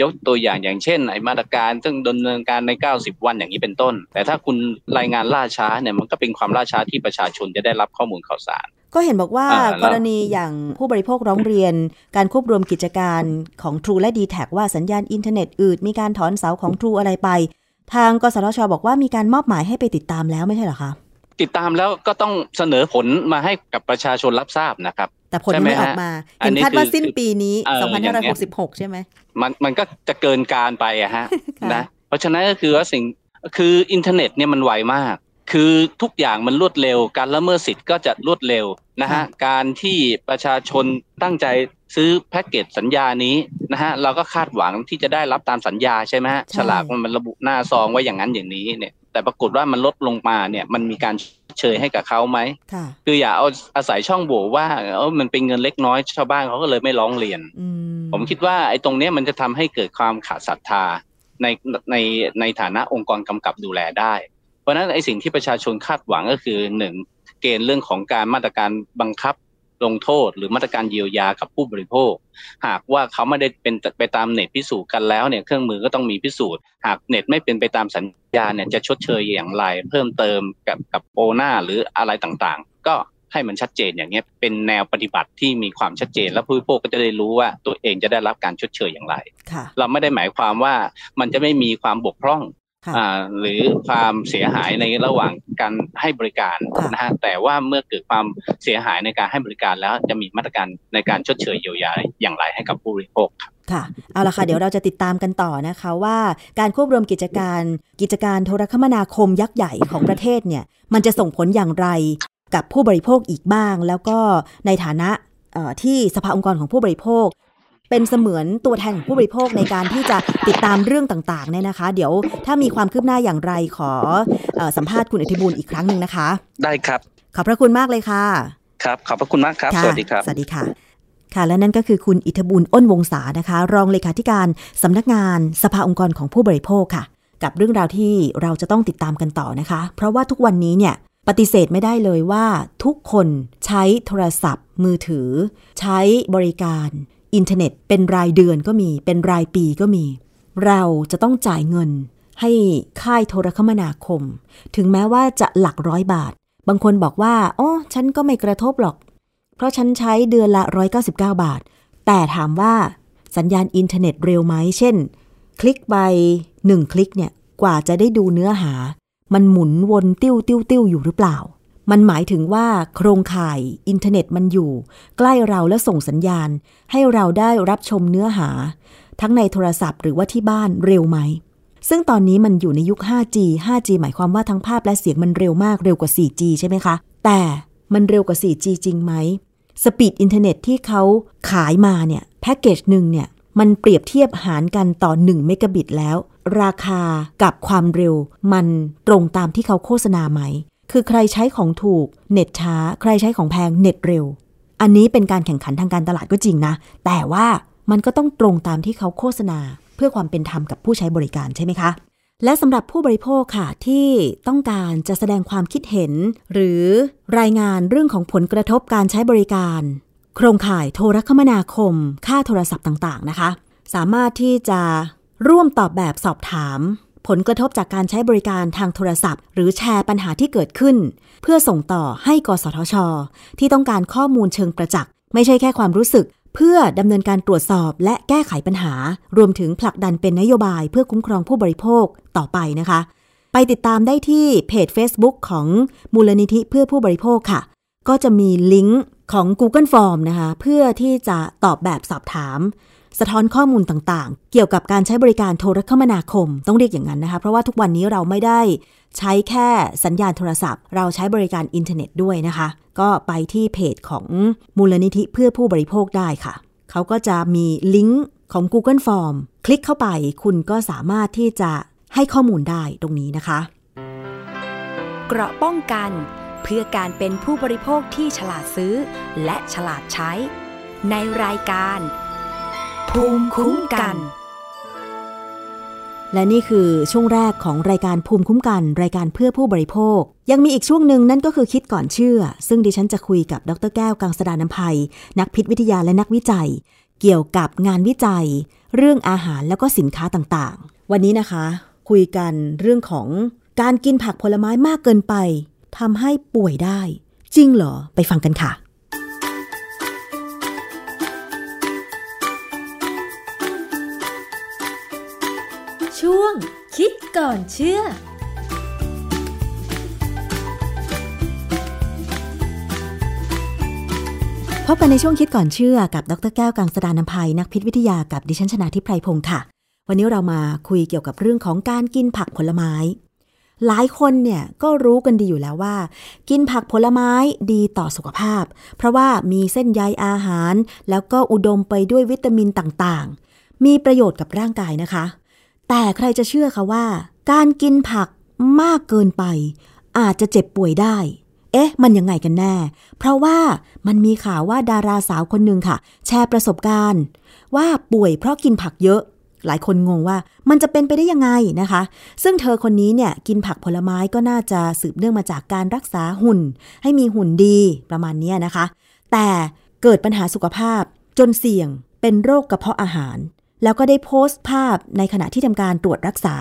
ยกตัวอย่างอย่างเช่นไอ้มาตรการซึ่งดำเนินการใน 90 วันอย่างนี้เป็นต้น แต่ถ้าคุณรายงานล่าช้าเนี่ยมันก็เป็นความล่าช้าที่ประชาชนจะได้รับข้อมูลข่าวสาร ก็เห็นบอกว่าอ่าแล้วกรณีอย่างผู้บริโภคร้องเรียน การควบรวมกิจการของ True และ d t แทว่าสัญญาณอินเทอร์เน็ตอืดมีการถอนเสาของ True อะไรไป ทางกสทชบอกว่ามีการมอบหมายให้ไปติดตามแล้วไม่ใช่เหรอคะติดตามแล้วก็ต้องเสนอผลมาให้กับประชาชนรับทราบนะครับ แต่ผลใช่ยังไหมไม่ออกฮะมาอัเห็นนนี้คาดว่าคือสิ้นปีนี้เอออย่างเงี้ย2566 ใช่ไหมมันมันก็จะเกินการไปอะฮะค่ะนะเพราะฉะนั้นก็คือว่าสิ่งคืออินเทอร์เน็ตเนี่ยมันไวมาก คือทุกอย่างมันรวดเร็ว การละเมิดสิทธิ์ก็จะรวดเร็วนะฮะการที่ประชาชนตั้งใจซื้อแพ็กเกจสัญญานี้นะฮะเราก็คาดหวังที่จะได้รับตามสัญญาใช่ไหมฮะใช่ฉลากมันระบุหน้าซองไว้อย่างนั้นอย่างนี้เนี่ย แต่ปรากฏว่ามันลดลงมาเนี่ยมันมีการเชยให้กับเขาไหมค่ะคืออย่าเอาอาศัยช่องโหว่ว่าเออมันเป็นเงินเล็กน้อยชาวบ้านเขาก็เลยไม่ร้องเรียนอืมผมคิดว่าไอ้ตรงเนี้ยมันจะทำให้เกิดความขาดศรัทธาในในในฐานะองค์กรกำกับดูแลได้ เพราะฉะนั้นไอ้สิ่งที่ประชาชนคาดหวังก็คือหนึ่งเกณฑ์เรื่องของการมาตรการบังคับลงโทษ หรือมาตรการเยียวยากับผู้บริโภค หากว่าเขาไม่ได้เป็นไปตามเน็ตพิสูจน์กันแล้วเนี่ยเครื่องมือก็ต้องมีพิสูจน์ หากเน็ตไม่เป็นไปตามสัญญาเนี่ยจะชดเชยอย่างไร เพิ่มเติมกับกับโอนาหรืออะไรต่างๆ ก็ให้มันชัดเจนอย่างเงี้ยเป็นแนวปฏิบัติที่มีความชัดเจน และผู้บริโภคก็จะได้รู้ว่าตัวเองจะได้รับการชดเชยอย่างไรค่ะเราไม่ได้หมายความว่ามันจะไม่มีความบกพร่องค่ะอ่า หรือความเสียหายในระหว่างการให้บริการค่ะนะฮะแต่ว่าเมื่อเกิดความเสียหายในการให้บริการแล้วจะมีมาตรการในการชดเชยเยียวยาอย่างไรให้กับผู้บริโภคครับค่ะเอาละค่ะ เดี๋ยวเราจะติดตามกันต่อนะคะว่าการควบรวมกิจการกิจการโทรคมนาคมยักษ์ใหญ่ของประเทศเนี่ย มันจะส่งผลอย่างไรกับผู้บริโภคอีกบ้าง แล้วก็ในฐานะเอ่อที่สภาองค์กรของผู้บริโภค เป็นเสมือนตัวแทนของผู้บริโภคในการที่จะติดตามเรื่องต่างๆเนี่ยนะคะ เดี๋ยวถ้ามีความคืบหน้าอย่างไรขอเออสัมภาษณ์คุณอธิบูลย์อีกครั้งหนึ่งนะคะ ได้ครับ ขอบพระคุณมากเลยค่ะ ครับ ขอบพระคุณมากครับะสวัสดีครับสวัสดีค่ะค่ะและนั่นก็คือคุณอิทธบุญอ้นวงศานะคะ รองเลขาธิการสำนักงานสภาองค์กรของผู้บริโภคค่ะ กับเรื่องราวที่เราจะต้องติดตามกันต่อนะคะ เพราะว่าทุกวันนี้เนี่ยปฏิเสธไม่ได้เลยว่าทุกคนใช้โทรศัพท์ มือถือ ใช้บริการ อินเทอร์เน็ต เป็นรายเดือนก็มี เป็นรายปีก็มี เราจะต้องจ่ายเงินให้ค่ายโทรคมนาคม ถึงแม้ว่าจะหลักร้อยบาท บางคนบอกว่าอ๋อฉันก็ไม่กระทบหรอก เพราะฉันใช้เดือนละ 199 บาท แต่ถามว่าสัญญาณอินเทอร์เน็ตเร็วไหม เช่น คลิกไปหนึ่งคลิกเนี่ย กว่าจะได้ดูเนื้อหา มันหมุนวนติ้วติ้วติ้วอยู่หรือเปล่า มันหมายถึงว่าโครงข่ายอินเทอร์เน็ตมันอยู่ ใกล้เราและส่งสัญญาณ ให้เราได้รับชมเนื้อหา ทั้งในโทรศัพท์หรือว่าที่บ้านเร็วไหม ซึ่งตอนนี้มันอยู่ในยุค 5G 5G หมายความว่าทั้งภาพและเสียงมันเร็วมากเร็วกว่า 4G ใช่ไหมคะ แต่มันเร็วกว่า 4G จริงไหม speed อินเทอร์เน็ตที่เขาขายมาเนี่ยแพ็กเกจหนึ่งเนี่ยมันเปรียบเทียบหารกันต่อ 1 เมกะบิตแล้ว ราคากับความเร็วมันตรงตามที่เขาโฆษณาไหม คือใครใช้ของถูกเน็ตช้า ใครใช้ของแพงเน็ตเร็ว อันนี้เป็นการแข่งขันทางการตลาดก็จริงนะ แต่ว่ามันก็ต้องตรงตามที่เขาโฆษณา เพื่อความเป็นธรรมกับผู้ใช้บริการใช่ไหมคะ และสำหรับผู้บริโภคค่ะ ที่ต้องการจะแสดงความคิดเห็น หรือรายงานเรื่องของผลกระทบการใช้บริการ โครงข่ายโทรคมนาคม ค่าโทรศัพท์ต่างๆนะคะ สามารถที่จะร่วมตอบแบบสอบถาม ผลกระทบจากการใช้บริการทางโทรศัพท์ หรือแชร์ปัญหาที่เกิดขึ้น เพื่อส่งต่อให้กสทช ที่ต้องการข้อมูลเชิงประจักษ์ไม่ใช่แค่ความรู้สึก เพื่อดำเนินการตรวจสอบและแก้ไขปัญหา รวมถึงผลักดันเป็นนโยบายเพื่อคุ้มครองผู้บริโภคต่อไปนะคะ ไปติดตามได้ที่เพจ Facebook ของมูลนิธิเพื่อผู้บริโภคค่ะ ก็จะมีลิงก์ของ Google Form นะคะ เพื่อที่จะตอบแบบสอบถาม สะท้อนข้อมูลต่างๆ เกี่ยวกับการใช้บริการโทรคมนาคม ต้องเรียกอย่างนั้นนะคะ เพราะว่าทุกวันนี้เราไม่ได้ใช้แค่สัญญาณโทรศัพท์ เราใช้บริการอินเทอร์เน็ตด้วยนะคะ ก็ไปที่เพจของมูลนิธิเพื่อผู้บริโภคได้ค่ะ เขาก็จะมีลิงก์ของ Google Form คลิกเข้าไปคุณก็สามารถที่จะให้ข้อมูลได้ตรงนี้นะคะ เกราะป้องกันเพื่อการเป็นผู้บริโภคที่ฉลาดซื้อ และฉลาดใช้ ในรายการ ภูมิคุ้มกัน และนี่คือช่วงแรกของรายการภูมิคุ้มกัน รายการเพื่อผู้บริโภค ยังมีอีกช่วงหนึ่งนั่นก็คือคิดก่อนเชื่อ ซึ่งดิฉันจะคุยกับดรแก้วกังสดานนภัย นักพิษวิทยาและนักวิจัย เกี่ยวกับงานวิจัย เรื่องอาหารแล้วก็สินค้าต่างๆ วันนี้นะคะ คุยกันเรื่องของการกินผักผลไม้มากเกินไปทำให้ป่วยได้ จริงเหรอไปฟังกันค่ะ คิดก่อนเชื่อพบกันในช่วงคิดก่อนเชื่อกับดรแก้วกังสดานนภัยนักพิษวิทยากับดิฉันชนาทิพไพรพงศ์ค่ะ วันนี้เรามาคุยเกี่ยวกับเรื่องของการกินผักผลไม้ หลายคนเนี่ยก็รู้กันดีอยู่แล้วว่า กินผักผลไม้ดีต่อสุขภาพ เพราะว่ามีเส้นใยอาหาร แล้วก็อุดมไปด้วยวิตามินต่างๆ มีประโยชน์กับร่างกายนะคะ แต่ใครจะเชื่อคะว่า การกินผักมากเกินไป อาจจะเจ็บป่วยได้ เอ๊ะ มันยังไงกันแน่ เพราะว่ามันมีข่าวว่าดาราสาวคนหนึ่งค่ะ แชร์ประสบการณ์ ว่าป่วยเพราะกินผักเยอะ หลายคนงงว่ามันจะเป็นไปได้ยังไงนะคะ ซึ่งเธอคนนี้เนี่ยกินผักผลไม้ก็น่าจะสืบเนื่องมาจากการรักษาหุ่น ให้มีหุ่นดีประมาณนี้นะคะ แต่เกิดปัญหาสุขภาพจนเสี่ยงเป็นโรคกระเพาะอาหาร แล้วก็ได้โพสต์ภาพในขณะที่ทำการตรวจรักษา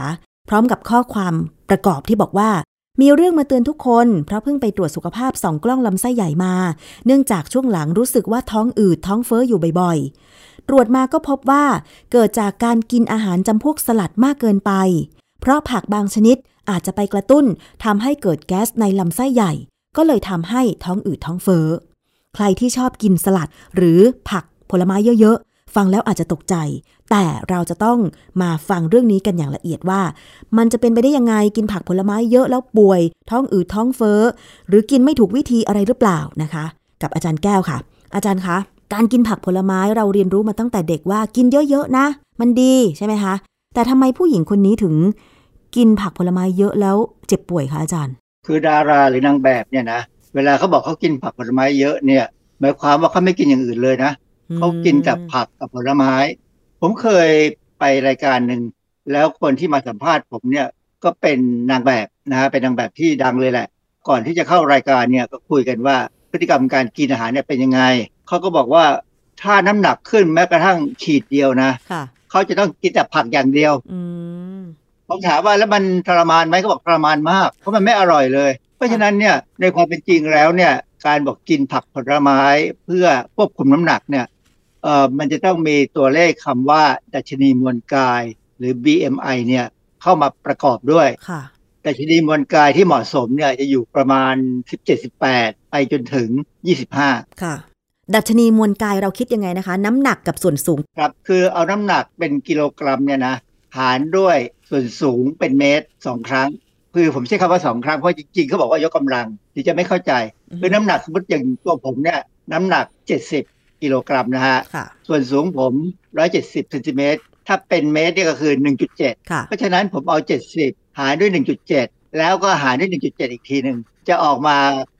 พร้อมกับข้อความประกอบที่บอกว่า มีเรื่องมาเตือนทุกคน เพราะเพิ่งไปตรวจสุขภาพสองกล้องลำไส้ใหญ่มา เนื่องจากช่วงหลังรู้สึกว่าท้องอืดท้องเฟ้ออยู่บ่อยๆ ตรวจมาก็พบว่าเกิดจากการกินอาหารจำพวกสลัดมากเกินไป เพราะผักบางชนิดอาจจะไปกระตุ้นทำให้เกิดแก๊สในลำไส้ใหญ่ ก็เลยทำให้ท้องอืดท้องเฟ้อใครที่ชอบกินสลัดหรือผักผลไม้เยอะๆ ฟังแล้วอาจจะตกใจ แต่เราจะต้องมาฟังเรื่องนี้กันอย่างละเอียดว่า มันจะเป็นไปได้ยังไงกินผักผลไม้เยอะแล้วป่วย ท้องอืดท้องเฟ้อ หรือกินไม่ถูกวิธีอะไรหรือเปล่านะคะ กับอาจารย์แก้วค่ะ อาจารย์คะการกินผักผลไม้เราเรียนรู้มาตั้งแต่เด็กว่ากินเยอะๆนะ มันดีใช่ไหมคะ แต่ทำไมผู้หญิงคนนี้ถึง กินผักผลไม้เยอะแล้วเจ็บป่วยคะอาจารย์ คือดาราหรือนางแบบเนี่ยนะเวลาเขาบอกเขากินผักผลไม้เยอะเนี่ยหมายความว่าเขาไม่กินอย่างอื่นเลยนะ เขากินแต่ผักกับผลไม้ ผมเคยไปรายการหนึ่ง แล้วคนที่มาสัมภาษณ์ผมเนี่ยก็เป็นนางแบบนะฮะเป็นนางแบบที่ดังเลยแหละ ก่อนที่จะเข้ารายการเนี่ยก็คุยกันว่าพฤติกรรมการกินอาหารเนี่ยเป็นยังไงเขาก็บอกว่าถ้าน้ำหนักขึ้นแม้กระทั่งขีดเดียวนะค่ะเขาจะต้องกินแต่ผักอย่างเดียวอืมผมถามว่าแล้วมันทรมานไหมเขาบอกทรมานมากเพราะมันไม่อร่อยเลย เพราะฉะนั้นเนี่ยในความเป็นจริงแล้วเนี่ยการบอกกินผักผลไม้เพื่อควบคุมน้ำหนักเนี่ยเอ่อ มันจะต้องมีตัวเลขคำว่า ดัชนีมวลกายหรือ BMI เนี่ยเข้ามาประกอบด้วยค่ะดัชนีมวลกายที่เหมาะสมเนี่ยจะอยู่ประมาณ 17-18 ไปจนถึง 25 ค่ะ ดัชนีมวลกายเราคิดยังไงนะคะ น้ำหนักกับส่วนสูง ครับ คือเอาน้ำหนักเป็นกิโลกรัมเนี่ยนะหารด้วยส่วนสูงเป็นเมตรสองครั้ง คือผมใช้คำว่าสองครั้ง เพราะจริงๆเขาบอกว่ายกกำลังที่จะไม่เข้าใจอือฮึคือน้ำหนักสมมติอย่างตัวผมเนี่ยน้ำหนัก 70 กิโลกรัมนะฮะค่ะส่วนสูงผม 170เซนติเมตร ถ้าเป็นเมตรเนี่ยก็คือ 1.7ค่ะเพราะฉะนั้นผมเอา 70 หารด้วย 1.7 แล้วก็หารด้วย 1.7 อีกทีหนึ่ง จะออกมา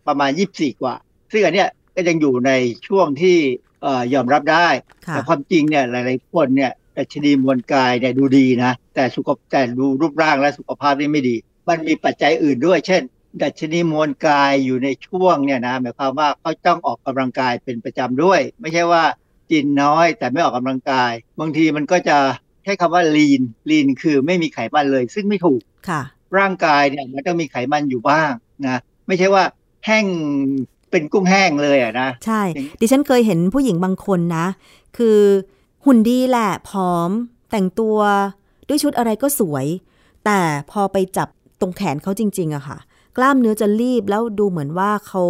ประมาณ 24 กว่า ซึ่งอันเนี้ยก็ยังอยู่ในช่วงที่เอ่อยอมรับได้ค่ะแต่ความจริงเนี่ยหลายๆคนเนี่ยดัชนีมวลกายเนี่ยดูดีนะ แต่สุขภาพแต่ดูรูปร่างและสุขภาพนี่ไม่ดี มันมีปัจจัยอื่นด้วย เช่น ดัชนีมวลกายอยู่ในช่วงเนี่ยนะหมายความว่าเขาต้องออกกำลังกายเป็นประจำด้วย ไม่ใช่ว่ากินน้อยแต่ไม่ออกกำลังกาย บางทีมันก็จะใช้คำว่า lean lean คือไม่มีไขมันเลย ซึ่งไม่ถูกค่ะ ร่างกายเนี่ยมันต้องมีไขมันอยู่บ้างนะไม่ใช่ว่าแห้งเป็นกุ้งแห้งเลยอะนะใช่อย่างดิฉันเคยเห็นผู้หญิงบางคนนะ คือหุ่นดีแหละผอม แต่งตัวด้วยชุดอะไรก็สวย แต่พอไปจับตรงแขนเขาจริง ๆอะค่ะ กล้ามเนื้อจะลีบแล้วดูเหมือนว่าเขา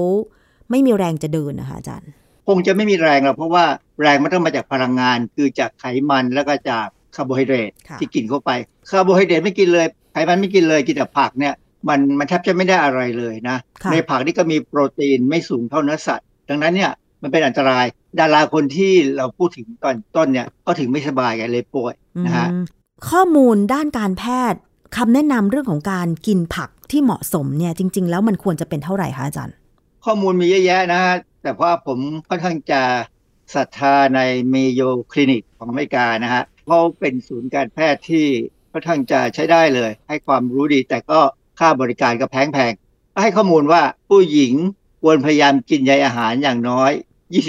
ไม่มีแรงจะเดินนะคะอาจารย์ คงจะไม่มีแรงหรอกเพราะว่าแรงมันต้องมาจากพลังงาน คือจากไขมันแล้วก็จากคาร์โบไฮเดรตค่ะที่กินเข้าไปคาร์โบไฮเดรตไม่กินเลย ไขมันไม่กินเลยกินแต่ผักเนี่ยมันมันแทบจะไม่ได้อะไรเลยนะค่ะในผักนี่ก็มีโปรตีนไม่สูงเท่าเนื้อสัตว์ ดังนั้นเนี่ยมันเป็นอันตราย ดาราคนที่เราพูดถึงตอนต้นเนี่ยก็ถึงไม่สบายกันเลยป่วยนะฮะอืมข้อมูลด้านการแพทย์คำแนะนำเรื่องของการกินผัก ที่เหมาะสมเนี่ยจริง ๆ แล้วมันควรจะเป็นเท่าไหร่คะอาจารย์ ข้อมูลมีเยอะแยะนะฮะแต่ว่าผมค่อนข้างจะศรัทธาในเมโยคลินิกของอเมริกานะฮะเขาเป็นศูนย์การแพทย์ที่ค่อนข้างจะใช้ได้เลย ให้ความรู้ดีแต่ก็ค่าบริการก็แพงๆให้ข้อมูลว่าผู้หญิงควรพยายามกินใยอาหารอย่างน้อย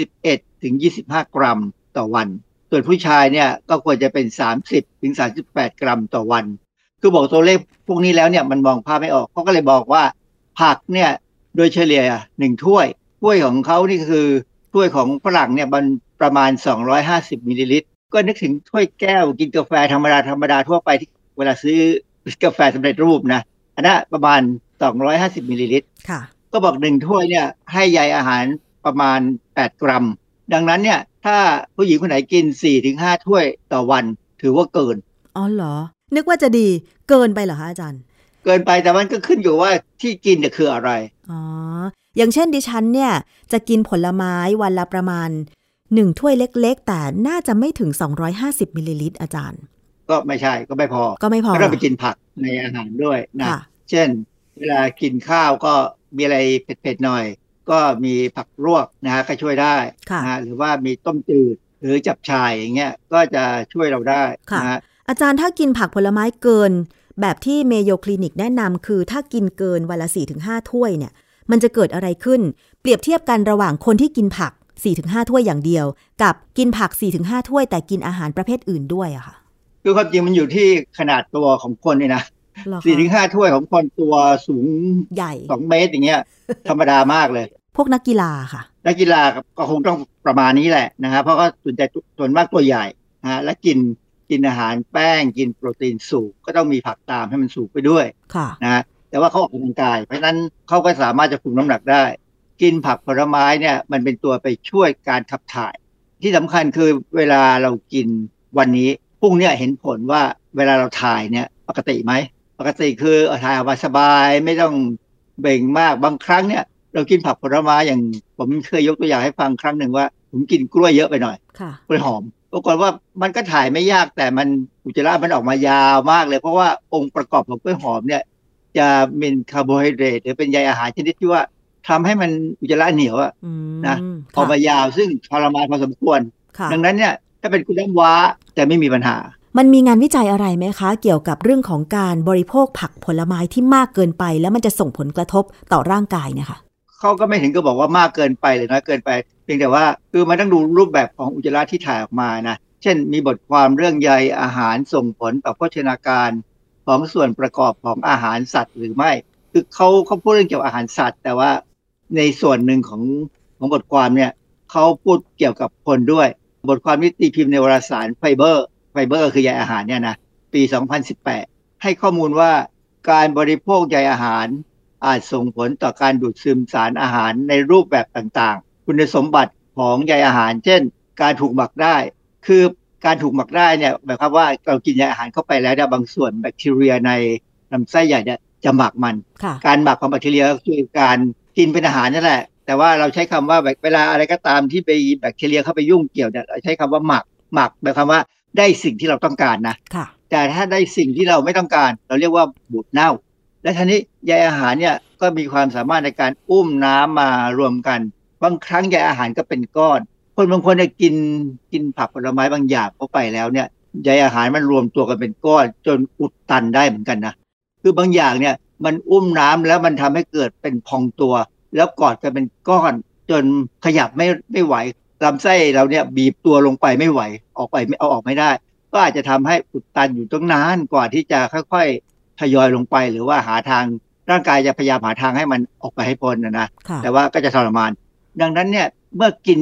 21 ถึง 25 กรัมต่อวัน ส่วนผู้ชายเนี่ยก็ควรจะเป็น 30 ถึง 38 กรัมต่อวัน คือบอกตัวเลขพวกนี้แล้วเนี่ยมันมองภาพไม่ออกเขาก็เลยบอกว่า ผักเนี่ยโดยเฉลี่ยหนึ่งถ้วยถ้วยของเขานี่คือถ้วยของฝรั่งเนี่ยมันประมาณ 250มิลลิลิตรก็นึกถึงถ้วยแก้วกินกาแฟธรรมดาธรรมดาทั่วไปที่เวลาซื้อกาแฟสำเร็จรูปนะอันนั้นประมาณ 250มิลลิลิตรก็บอกหนึ่งถ้วยเนี่ยให้ใยอาหารประมาณ 8 กรัม ดังนั้นเนี่ยถ้าผู้หญิงคนไหนกิน 4-5 ถ้วยต่อวันถือว่าเกิน อ๋อเหรอ นึกว่าจะดีเกินไปเหรอคะอาจารย์ เกินไปแต่มันก็ขึ้นอยู่ว่าที่กินเนี่ยคืออะไรอ๋ออย่างเช่นดิฉันเนี่ยจะกินผลไม้วันละประมาณหนึ่งถ้วยเล็ก ๆ แต่น่าจะไม่ถึง 250มิลลิลิตรอาจารย์ ก็ไม่ใช่ก็ไม่พอ ก็ไม่พอก็ต้องไปกินผักในอาหารด้วยนะค่ะเช่น เวลากินข้าวก็มีอะไรเผ็ดๆหน่อย ก็มีผักลวกนะฮะก็ช่วยได้ค่ะนะฮะหรือว่ามีต้มจืดหรือจับฉ่ายอย่างเงี้ยก็จะช่วยเราได้ค่ะนะฮะ อาจารย์ถ้ากินผักผลไม้เกิน แบบที่ Mayo Clinic แนะนำคือถ้ากินเกินวันละ 4-5 ถ้วยเนี่ย มันจะเกิดอะไรขึ้น เปรียบเทียบกันระหว่างคนที่กินผัก 4-5 ถ้วยอย่างเดียว กับกินผัก 4-5 ถ้วย แต่กินอาหารประเภทอื่นด้วยอะค่ะ คือความจริงมันอยู่ที่ขนาดตัวของคนนี่นะเหรอคะสี่ถึงห้าถ้วยของคนตัวสูงใหญ่สองเมตรอย่างเงี้ย ธรรมดามากเลย พวกนักกีฬาค่ะ นักกีฬาก็คงต้องประมาณนี้แหละนะฮะเพราะก็ส่วนใหญ่ส่วนมากตัวใหญ่นะฮะและกิน กินอาหารแป้งกินโปรตีนสูงก็ต้องมีผักตามให้มันสูงไปด้วยค่ะนะฮะแต่ว่าเขาออกกำลังกาย เพราะฉะนั้นเขาก็สามารถจะคุมน้ำหนักได้ กินผักผลไม้เนี่ยมันเป็นตัวไปช่วยการขับถ่าย ที่สำคัญคือเวลาเรากินวันนี้พรุ่งเนี้เห็นผลว่าเวลาเราถ่ายเนี่ยปกติไหมปกติคือเอาถ่ายออกมาสบายไม่ต้องเบ่งมากบางครั้งเนี่ย เรากินผักผลไม้อย่างผมเคยยกตัวอย่างให้ฟังครั้งหนึ่งว่า ผมกินกล้วยเยอะไปหน่อยค่ะกล้วยหอม ปรากฏว่ามันก็ถ่ายไม่ยากแต่มันอุจจาระมันออกมายาวมากเลย เพราะว่าองค์ประกอบของกล้วยหอมเนี่ย จะเป็นคาร์โบไฮเดรตหรือเป็นใยอาหารชนิดที่ว่าทำให้มันอุจจาระเหนียวอะอืมนะออกค่ะมายาวซึ่งทรมานพอสมควรค่ะดังนั้นเนี่ยถ้าเป็นคุณน้ำว้าจะไม่มีปัญหา มันมีงานวิจัยอะไรไหมคะ เกี่ยวกับเรื่องของการบริโภคผักผลไม้ที่มากเกินไป แล้วมันจะส่งผลกระทบต่อร่างกายเนี่ยค่ะ เขาก็ไม่ถึงก็บอกว่ามากเกินไปหรือน้อยเกินไป เพียงแต่ว่าคือมันต้องดูรูปแบบของอุจจาระที่ถ่ายออกมานะ เช่นมีบทความเรื่องใยอาหารส่งผลต่อโภชนาการของส่วนประกอบของอาหารสัตว์หรือไม่ คือเขาเขาพูดเรื่องเกี่ยวกับอาหารสัตว์ แต่ว่าในส่วนหนึ่งของของบทความเนี่ยเขาพูดเกี่ยวกับคนด้วย บทความนี้ตีพิมพ์ในวารสารไฟเบอร์ไฟเบอร์คือใยอาหารเนี่ยนะปี 2018 ให้ข้อมูลว่าการบริโภคใยอาหาร อาจส่งผลต่อการดูดซึมสารอาหารในรูปแบบต่างๆ คุณสมบัติของใยอาหาร เช่น การถูกหมักได้ คือการถูกหมักได้เนี่ยหมายความว่าเรากินใยอาหารเข้าไปแล้วเนี่ยบางส่วนแบคทีเรียในลำไส้ใหญ่เนี่ยจะหมักมันค่ะการหมักของแบคทีเรียก็คือการกินเป็นอาหารนั่นแหละ แต่ว่าเราใช้คำว่าแบบเวลาอะไรก็ตามที่ไปแบคทีเรียเข้าไปยุ่งเกี่ยวเนี่ยเราใช้คำว่าหมักหมักหมายความว่าได้สิ่งที่เราต้องการนะค่ะแต่ถ้าได้สิ่งที่เราไม่ต้องการ เราเรียกว่าบูดเน่า และทีนี้ใยอาหารเนี่ยก็มีความสามารถในการอุ้มน้ำมารวมกัน บางครั้งใยอาหารก็เป็นก้อน คนบางคนเนี่ยกินกินผักผลไม้บางอย่างเข้าไปแล้วเนี่ยใยอาหารมันรวมตัวกันเป็นก้อน จนอุดตันได้เหมือนกันนะคือบางอย่างเนี่ยมันอุ้มน้ำแล้วมันทำให้เกิดเป็นพองตัว แล้วกอดกันเป็นก้อน จนขยับไม่ไม่ไหวลำไส้เราเนี่ยบีบตัวลงไปไม่ไหวออกไปไม่เอาออกไม่ได้ ก็อาจจะทำให้อุดตันอยู่ตั้งนานกว่าที่จะค่อยๆ ทยอยลงไปหรือว่าหาทางร่างกายจะพยายามหาทางให้มันออกไปให้พ้นนะนะค่ะแต่ว่าก็จะทรมาน ดังนั้นเนี่ยเมื่อกิน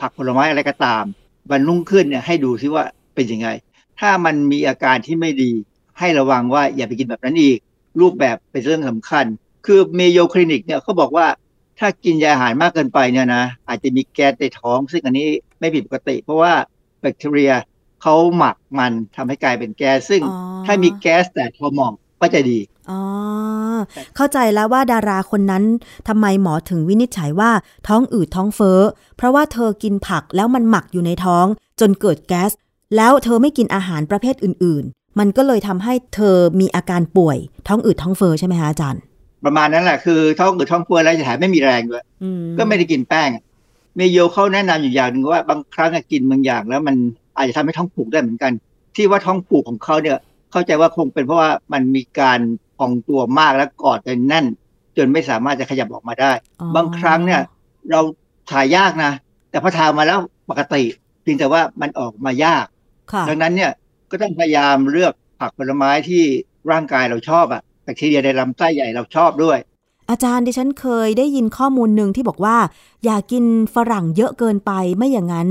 ผักผลไม้อะไรก็ตามวันรุ่งขึ้นเนี่ยให้ดูซิว่าเป็นยังไง ถ้ามันมีอาการที่ไม่ดีให้ระวังว่าอย่าไปกินแบบนั้นอีก รูปแบบเป็นเรื่องสำคัญ คือเมโยคลินิกเนี่ยเขาบอกว่าถ้ากินยาอาหารมากเกินไปเนี่ยนะอาจจะมีแก๊สในท้อง ซึ่งอันนี้ไม่ผิดปกติ เพราะว่าแบคทีเรียเขาหมักมันทำให้กลายเป็นแก๊สซึ่งอ๋อถ้ามีแก๊สแต่พอเหมอง ก็จะดีอ๋อเข้าใจแล้วว่าดาราคนนั้นทำไมหมอถึงวินิจฉัยว่าท้องอืดท้องเฟ้อ เพราะว่าเธอกินผักแล้วมันหมักอยู่ในท้อง จนเกิดแก๊ส แล้วเธอไม่กินอาหารประเภทอื่น ๆ มันก็เลยทำให้เธอมีอาการป่วย ท้องอืดท้องเฟ้อใช่ไหมคะอาจารย์ ประมาณนั้นแหละคือท้องอืดท้องเฟ้อแล้วจะถ่ายไม่มีแรงด้วยอืมก็ไม่ได้กินแป้งอะเมโยเขาแนะนำอยู่อย่างหนึ่งว่าบางครั้งอะกินบางอย่างแล้วมันอาจจะทำให้ท้องผูกได้เหมือนกัน ที่ว่าท้องผูกของเขาเนี่ย เข้าใจว่าคงเป็นเพราะว่ามันมีการพองตัวมากและกอดกันแน่น จนไม่สามารถจะขยับออกมาได้อ๋อบางครั้งเนี่ย เราถ่ายยากนะ แต่พอถ่ายมาแล้วปกติเพียงแต่ว่ามันออกมายากค่ะดังนั้นเนี่ยก็ต้องพยายามเลือกผักผลไม้ที่ร่างกายเราชอบอะแบคทีเรียในลำไส้ใหญ่เราชอบด้วย อาจารย์ดิฉันเคยได้ยินข้อมูลหนึ่งที่บอกว่า อย่ากินฝรั่งเยอะเกินไปไม่อย่างนั้น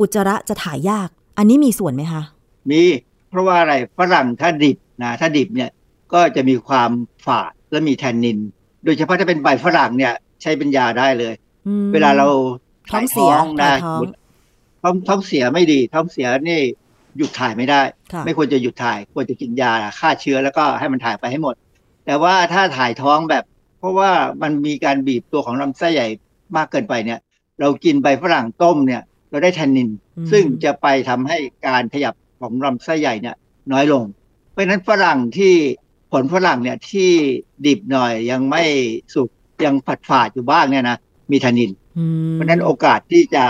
อุจจาระจะถ่ายยาก อันนี้มีส่วนไหมคะ มี เพราะว่าอะไรฝรั่งถ้าดิบนะถ้าดิบเนี่ยก็จะมีความฝาดและมีแทนนิน โดยเฉพาะถ้าเป็นใบฝรั่งเนี่ยใช้เป็นยาได้เลยอืมเวลาเราท้องเสียนะถ่ายท้องท้องท้องเสียไม่ดี ท้องเสียนี่หยุดถ่ายไม่ได้ค่ะไม่ควรจะหยุดถ่ายควรจะกินยาฆ่าเชื้อแล้วก็ให้มันถ่ายไปให้หมด แต่ว่าถ้าถ่ายท้องแบบ เพราะว่ามันมีการบีบตัวของลำไส้ใหญ่มากเกินไปเนี่ย เรากินใบฝรั่งต้มเนี่ย เราได้แทนนินอืมซึ่งจะไปทำให้การขยับ ของลำไส้ใหญ่เนี่ยน้อยลง เพราะฉะนั้นฝรั่งที่ผลฝรั่งเนี่ยที่ดิบหน่อยยังไม่สุกยังผัดฝาดอยู่บ้างเนี่ยนะมีแทนนินอืมเพราะฉะนั้นโอกาสที่จะ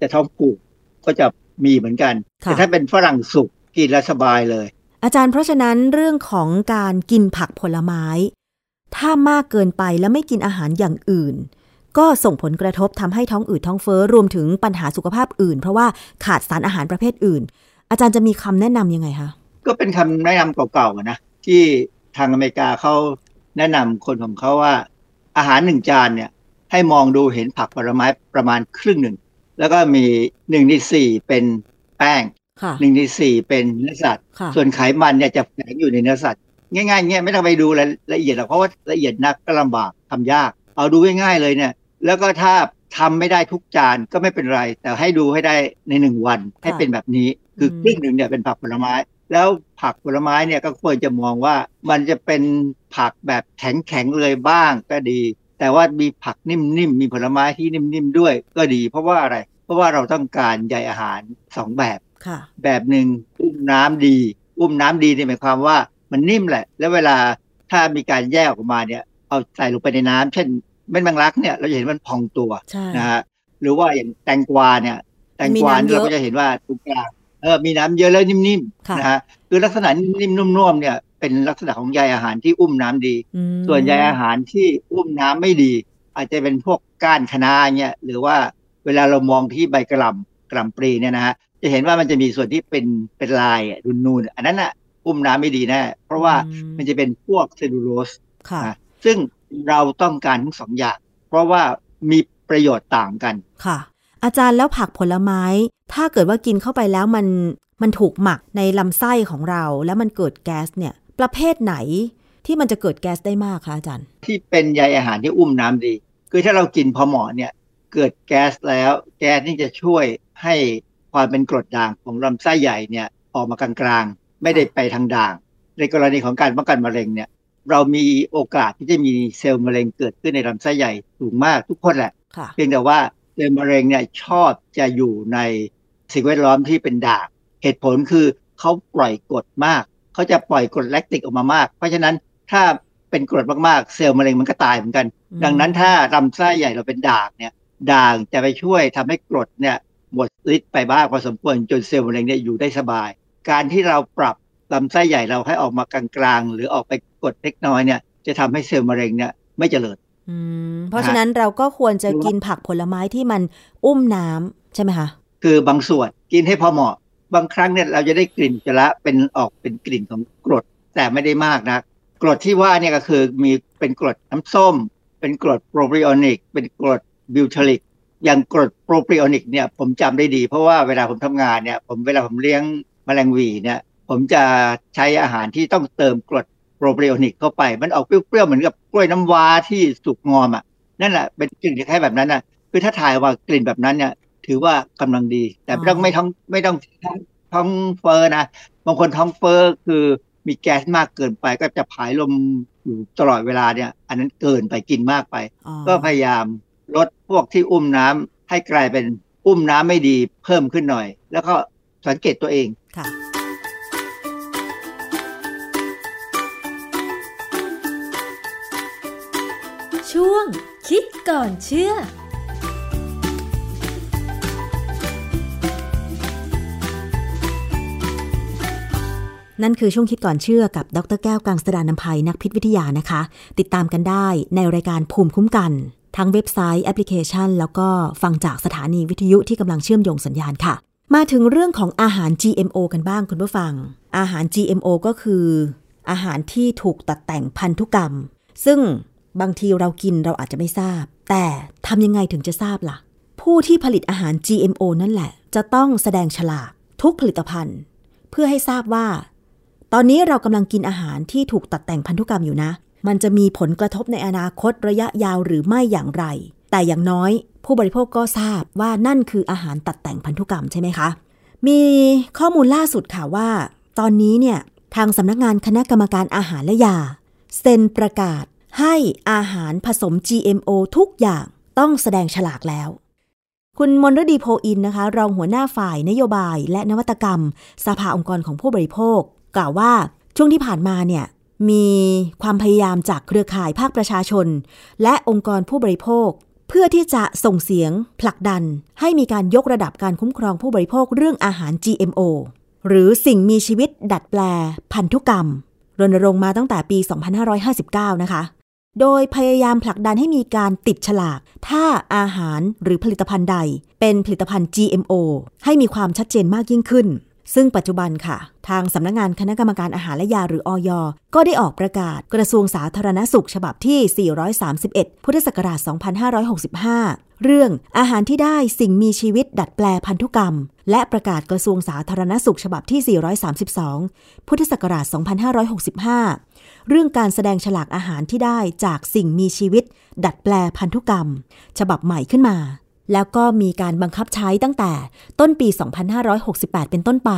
จะท้องผูกก็จะมีเหมือนกันค่ะแต่ถ้าเป็นฝรั่งสุกกินแล้วสบายเลย อาจารย์เพราะฉะนั้นเรื่องของการกินผักผลไม้ ถ้ามากเกินไปแล้วไม่กินอาหารอย่างอื่น ก็ส่งผลกระทบทำให้ท้องอืดท้องเฟ้อรวมถึงปัญหาสุขภาพอื่น เพราะว่าขาดสารอาหารประเภทอื่น อาจารย์จะมีคำแนะนำยังไงคะก็เป็นคำแนะนำเก่าๆอะนะที่ทางอเมริกาเขาแนะนำคนของเขาว่า อาหารหนึ่งจานเนี่ย ให้มองดูเห็นผักผลไม้ประมาณครึ่งหนึ่ง แล้วก็มีหนึ่งในสี่เป็นแป้งค่ะหนึ่งในสี่เป็นเนื้อสัตว์ค่ะส่วนไขมันเนี่ยจะแฝงอยู่ในเนื้อสัตว์ ง่ายๆเงี้ยไม่ต้องไปดูรายละเอียดหรอกเพราะว่าละเอียดนักก็ลำบากทำยาก เอาดูง่ายๆเลยเนี่ย แล้วก็ถ้า ทำไม่ได้ทุกจานก็ไม่เป็นไร แต่ให้ดูให้ได้ในหนึ่งวันให้เป็นแบบนี้คือครึ่งหนึ่งเนี่ยเป็นผักผลไม้ แล้วผักผลไม้เนี่ยก็ควรจะมองว่ามันจะเป็นผักแบบแข็งๆเลยบ้างก็ดี แต่ว่ามีผักนิ่มๆมีผลไม้ที่นิ่มๆด้วยก็ดี เพราะว่าอะไร เพราะว่าเราต้องการใยอาหารสองแบบค่ะแบบหนึ่งอุ้มน้ำดี อุ้มน้ำดีเนี่ยหมายความว่ามันนิ่มแหละ แล้วเวลาถ้ามีการแยกออกมาเนี่ยเอาใส่ลงไปในน้ำเช่น เม็ดแมงลักเนี่ยเราจะเห็นมันพองตัวใช่นะฮะหรือว่าอย่างแตงกวาเนี่ย แตงกวามีน้ำเยเราอะก็จะเห็นว่าตรงกลางเออมีน้ำเยอะแล้วนิ่มค่ะๆนะฮะคือลักษณะนิ่มๆนุ่มๆเนี่ยเป็นลักษณะของใยอาหารที่อุ้มน้ำดีอืมส่วนใยอาหารที่อุ้มน้ำไม่ดี อาจจะเป็นพวกก้านคะน้าเนี่ยหรือว่าเวลาเรามองที่ใบกระหล่ำกระหล่ำปลีเนี่ยนะฮะจะเห็นว่ามันจะมีส่วนที่เป็นเป็นลายอะนูนๆอันนั้นอะอุ้มน้ำไม่ดีแน่เพราะว่าอืมันจะเป็นพวกเซลลูโลสค่ะนะซึ่งเราต้องการทั้งสองอย่าง เพราะว่ามีประโยชน์ต่างกันค่ะ อาจารย์แล้วผักผลไม้ ถ้าเกิดว่ากินเข้าไปแล้วมันมันถูกหมักในลำไส้ของเรา แล้วมันเกิดแก๊สเนี่ย ประเภทไหนที่มันจะเกิดแก๊สได้มากคะอาจารย์ ที่เป็นใยอาหารที่อุ้มน้ำดี คือถ้าเรากินพอเหมาะเนี่ย เกิดแก๊สแล้ว แก๊สนี่จะช่วยให้ความเป็นกรดด่างของลำไส้ใหญ่เนี่ยออกมากลางๆ ไม่ได้ไปทางด่าง ในกรณีของการป้องกันมะเร็งเนี่ย เรามีโอกาสที่จะมีเซลล์มะเร็งเกิดขึ้นในลำไส้ใหญ่สูงมากทุกคนแหละค่ะเพียงแต่ว่าเซลล์มะเร็งเนี่ยชอบจะอยู่ในสิ่งแวดล้อมที่เป็นด่างเหตุผลคือเขาปล่อยกรดมาก เขาจะปล่อยกรดแลคติกออกมามาก เพราะฉะนั้นถ้าเป็นกรดมากๆ เซลล์มะเร็งมันก็ตายเหมือนกันอืมดังนั้นถ้าลำไส้ใหญ่เราเป็นด่างเนี่ยด่างจะไปช่วยทำให้กรดเนี่ยหมดฤทธิ์ไปบ้างพอสมควรจนเซลล์มะเร็งเนี่ยอยู่ได้สบาย การที่เราปรับ ลำไส้ใหญ่เราให้ออกมากลางๆ หรือออกไปกรดเล็กน้อยเนี่ย จะทำให้เซลล์มะเร็งเนี่ยไม่เจริญอืมเพราะฉะนั้นเราก็ควรจะกินผักผลไม้ที่มันอุ้มน้ำใช่ไหมคะคือบางส่วนกินให้พอเหมาะ บางครั้งเนี่ยเราจะได้กลิ่นอุจจาระเป็นออกเป็นกลิ่นของกรดแต่ไม่ได้มากนะกรดที่ว่าเนี่ยก็คือมีเป็นกรดน้ำส้ม เป็นกรด propionic เป็นกรด butyric อย่างกรด propionic เนี่ยผมจำได้ดี เพราะว่าเวลาผมทำงานเนี่ยผมเวลาผมเลี้ยงแมลงหวีเนี่ย ผมจะใช้อาหารที่ต้องเติมกรดโปรไบโอนิกเข้าไป มันออกเปรี้ยวๆเหมือนกับกล้วยน้ำว้าที่สุกงอมอะนั่นแหละเป็นกลิ่นคล้ายๆแบบนั้นน่ะคือถ้าถ่ายว่ากลิ่นแบบนั้นเนี่ย ถือว่ากำลังดี แต่ไม่ต้องไม่ท้องไม่ต้องท้องท้องเฟอร์นะบางคนท้องเฟอร์คือมีแก๊สมากเกินไปก็จะผายลมอยู่ตลอดเวลาเนี่ย อันนั้นเกินไปกินมากไปอ๋อก็พยายามลดพวกที่อุ้มน้ำให้กลายเป็นอุ้มน้ำไม่ดีเพิ่มขึ้นหน่อย แล้วก็สังเกตตัวเองค่ะ ช่วง คิดก่อนเชื่อนั่นคือช่วงคิดก่อนเชื่อกับ ดรแก้วกังสดานนภัยนักพิษวิทยานะคะ ติดตามกันได้ในรายการภูมิคุ้มกัน ทั้งเว็บไซต์แอปพลิเคชัน แล้วก็ฟังจากสถานีวิทยุที่กำลังเชื่อมโยงสัญญาณค่ะ มาถึงเรื่องของอาหาร GMO กันบ้างคุณผู้ฟัง อาหาร GMO ก็คือ อาหารที่ถูกตัดแต่งพันธุกรรม ซึ่ง บางทีเรากินเราอาจจะไม่ทราบ แต่ทำยังไงถึงจะทราบล่ะ ผู้ที่ผลิตอาหาร GMO นั่นแหละ จะต้องแสดงฉลากทุกผลิตภัณฑ์ เพื่อให้ทราบว่า ตอนนี้เรากำลังกินอาหารที่ถูกตัดแต่งพันธุกรรมอยู่นะ มันจะมีผลกระทบในอนาคตระยะยาวหรือไม่อย่างไร แต่อย่างน้อยผู้บริโภคก็ทราบว่านั่นคืออาหารตัดแต่งพันธุกรรมใช่ไหมคะ มีข้อมูลล่าสุดค่ะว่า ตอนนี้เนี่ยทางสำนักงานคณะกรรมการอาหารและยาเซ็นประกาศ ให้อาหารผสม GMO ทุกอย่างต้องแสดงฉลากแล้ว คุณมนรดีโพอินนะคะ รองหัวหน้าฝ่ายนโยบายและนวัตกรรม สภาองค์กรของผู้บริโภค กล่าวว่าช่วงที่ผ่านมาเนี่ยมีความพยายามจากเครือข่ายภาคประชาชน และองค์กรผู้บริโภค เพื่อที่จะส่งเสียงผลักดัน ให้มีการยกระดับการคุ้มครองผู้บริโภคเรื่องอาหาร GMO หรือสิ่งมีชีวิตดัดแปล พันธุกรรมรณรงค์มาตั้งแต่ปี 2559 นะคะ โดยพยายามผลักดันให้มีการติดฉลาก ถ้าอาหารหรือผลิตภัณฑ์ใด เป็นผลิตภัณฑ์ GMO ให้มีความชัดเจนมากยิ่งขึ้น ซึ่งปัจจุบันค่ะ ทางสำนักงานคณะกรรมการอาหารและยาหรืออยก็ได้ออกประกาศกระทรวงสาธารณสุขฉบับที่ 431 พุทธศักราช 2565 เรื่องอาหารที่ได้สิ่งมีชีวิตดัดแปลพันธุกรรม และประกาศกระทรวงสาธารณสุขฉบับที่ 432 พุทธศักราช 2565 เรื่องการแสดงฉลากอาหารที่ได้จากสิ่งมีชีวิต ดัดแปลพันธุกรรม ฉบับใหม่ขึ้นมา แล้วก็มีการบังคับใช้ตั้งแต่ต้นปี 2568 เป็นต้นไป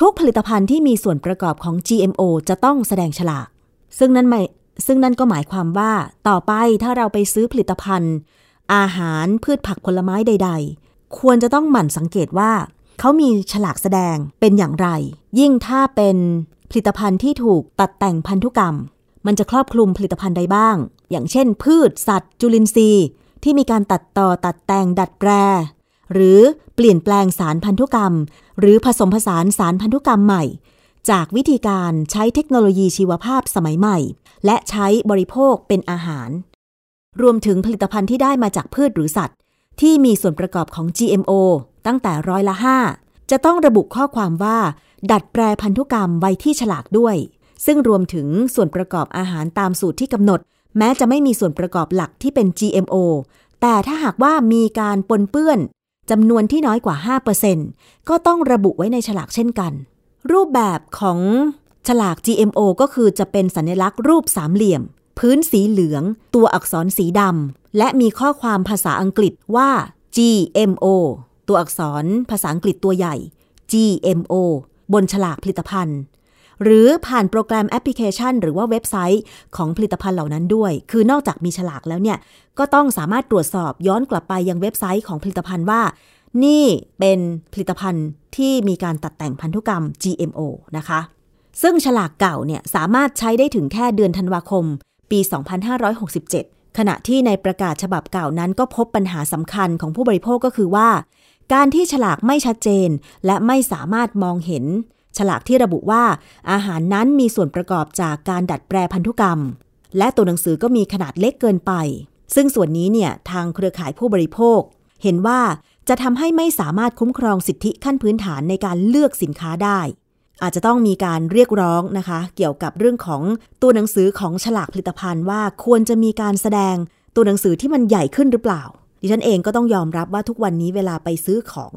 ทุกผลิตภัณฑ์ที่มีส่วนประกอบของ GMO จะต้องแสดงฉลาก ซึ่งนั่นหมายซึ่งนั่นก็หมายความว่าต่อไปถ้าเราไปซื้อผลิตภัณฑ์ อาหารพืชผักผลไม้ใด ๆ ควรจะต้องหมั่นสังเกตว่าเขามีฉลากแสดงเป็นอย่างไร ยิ่งถ้าเป็น ผลิตภัณฑ์ที่ถูกตัดแต่งพันธุกรรม มันจะครอบคลุมผลิตภัณฑ์ใดบ้าง อย่างเช่น พืช สัตว์ จุลินทรีย์ ที่มีการตัดต่อตัดแต่งดัดแปลหรือเปลี่ยนแปลงสารพันธุกรรม หรือผสมผสานสารพันธุกรรมใหม่ จากวิธีการใช้เทคโนโลยีชีวภาพสมัยใหม่ และใช้บริโภคเป็นอาหาร รวมถึงผลิตภัณฑ์ที่ได้มาจากพืชหรือสัตว์ ที่มีส่วนประกอบของ GMO ตั้งแต่ร้อยละ5จะต้องระบุข้อความว่า ดัดแปลพันธุกรรมไว้ที่ฉลากด้วย ซึ่งรวมถึงส่วนประกอบอาหารตามสูตรที่กำหนด แม้จะไม่มีส่วนประกอบหลักที่เป็น GMO แต่ถ้าหากว่ามีการปนเปื้อนจำนวนที่น้อยกว่า 5%ก็ต้องระบุไว้ในฉลากเช่นกัน รูปแบบของฉลาก GMO ก็คือจะเป็นสัญลักษณ์รูปสามเหลี่ยม พื้นสีเหลือง ตัวอักษรสีดำ และมีข้อความภาษาอังกฤษว่า GMO ตัวอักษรภาษาอังกฤษตัวใหญ่ GMO บนฉลากผลิตภัณฑ์ หรือผ่านโปรแกรมแอปพลิเคชัน หรือว่าเว็บไซต์ของผลิตภัณฑ์เหล่านั้นด้วย คือนอกจากมีฉลากแล้วเนี่ย ก็ต้องสามารถตรวจสอบย้อนกลับไปยังเว็บไซต์ของผลิตภัณฑ์ว่า นี่เป็นผลิตภัณฑ์ที่มีการตัดแต่งพันธุกรรม GMO นะคะ ซึ่งฉลากเก่าเนี่ยสามารถใช้ได้ถึงแค่เดือนธันวาคม ปี 2567 ขณะที่ในประกาศฉบับเก่านั้นก็พบปัญหาสำคัญของผู้บริโภคก็คือว่า การที่ฉลากไม่ชัดเจน และไม่สามารถมองเห็น ฉลากที่ระบุว่าอาหารนั้นมีส่วนประกอบจากการดัดแปลพันธุกรรม และตัวหนังสือก็มีขนาดเล็กเกินไป ซึ่งส่วนนี้เนี่ยทางเครือข่ายผู้บริโภค เห็นว่าจะทำให้ไม่สามารถคุ้มครองสิทธิขั้นพื้นฐานในการเลือกสินค้าได้ อาจจะต้องมีการเรียกร้องนะคะ เกี่ยวกับเรื่องของตัวหนังสือของฉลากผลิตภัณฑ์ว่าควรจะมีการแสดงตัวหนังสือที่มันใหญ่ขึ้นหรือเปล่า ดิฉันเองก็ต้องยอมรับว่าทุกวันนี้เวลาไปซื้อของ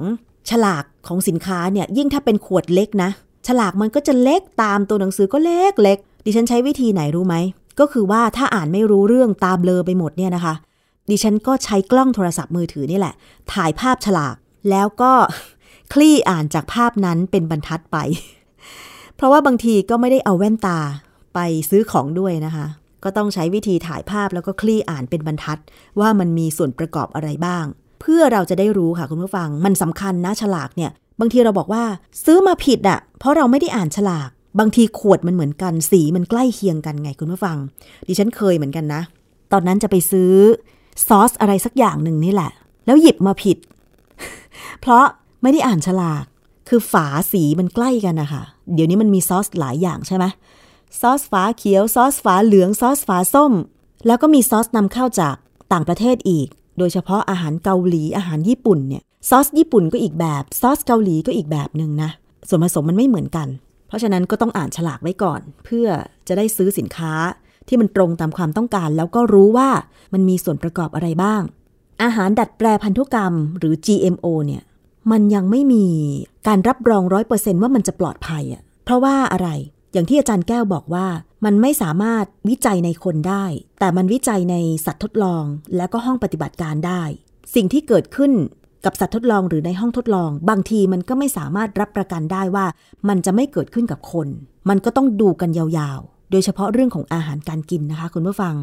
ฉลากของสินค้าเนี่ยยิ่งถ้าเป็นขวดเล็กนะ ฉลากมันก็จะเล็กตามตัวหนังสือก็เล็กเล็กดิฉันใช้วิธีไหนรู้ไหม ก็คือว่าถ้าอ่านไม่รู้เรื่องตามเลอไปหมดเนี่ยนะคะ ดิฉันก็ใช้กล้องโทรศัพท์มือถือนี่แหละ ถ่ายภาพฉลาก แล้วก็คลี่อ่านจากภาพนั้นเป็นบรรทัดไป เพราะว่าบางทีก็ไม่ได้เอาแว่นตาไปซื้อของด้วยนะคะ ก็ต้องใช้วิธีถ่ายภาพแล้วก็คลี่อ่านเป็นบรรทัด ว่ามันมีส่วนประกอบอะไรบ้าง เพื่อเราจะได้รู้ค่ะคุณผู้ฟัง มันสำคัญนะฉลากเนี่ย บางทีเราบอกว่าซื้อมาผิดอะ่ะ เพราะเราไม่ได้อ่านฉลาก บางทีขวดมันเหมือนกันสีมันใกล้เคียงกันไงคุณผู้ฟัง ดิฉันเคยเหมือนกันนะ ตอนนั้นจะไปซื้อซอสอะไรสักอย่างหนึ่งนี่แหละ แล้วหยิบมาผิด เพราะไม่ได้อ่านฉลาก คือฝาสีมันใกล้กันนะคะเดี๋ยวนี้มันมีซอสหลายอย่างใช่ไหม ซอสฝาเขียว ซอสฝาเหลือง ซอสฝาส้ม แล้วก็มีซอสนำเข้าจากต่างประเทศอีก โดยเฉพาะอาหารเกาหลีอาหารญี่ปุ่นเนี่ยซอสญี่ปุ่นก็อีกแบบซอสเกาหลีก็อีกแบบหนึ่งนะส่วนผสมมันไม่เหมือนกัน เพราะฉะนั้นก็ต้องอ่านฉลากไว้ก่อน เพื่อจะได้ซื้อสินค้าที่มันตรงตามความต้องการ แล้วก็รู้ว่ามันมีส่วนประกอบอะไรบ้าง อาหารดัดแปลพันธุกรรมหรือ GMO เนี่ยมันยังไม่มีการรับรองร้อยเปอร์เซนว่ามันจะปลอดภัยอะ่ะเพราะว่าอะไร อย่างที่อาจารย์แก้วบอกว่า มันไม่สามารถวิจัยในคนได้ แต่มันวิจัยในสัตว์ทดลอง และก็ห้องปฏิบัติการได้ สิ่งที่เกิดขึ้นกับสัตว์ทดลองหรือในห้องทดลอง บางทีมันก็ไม่สามารถรับประกันได้ว่า มันจะไม่เกิดขึ้นกับคน มันก็ต้องดูกันยาวๆ โดยเฉพาะเรื่องของอาหารการกินนะคะ คุณผู้ฟัง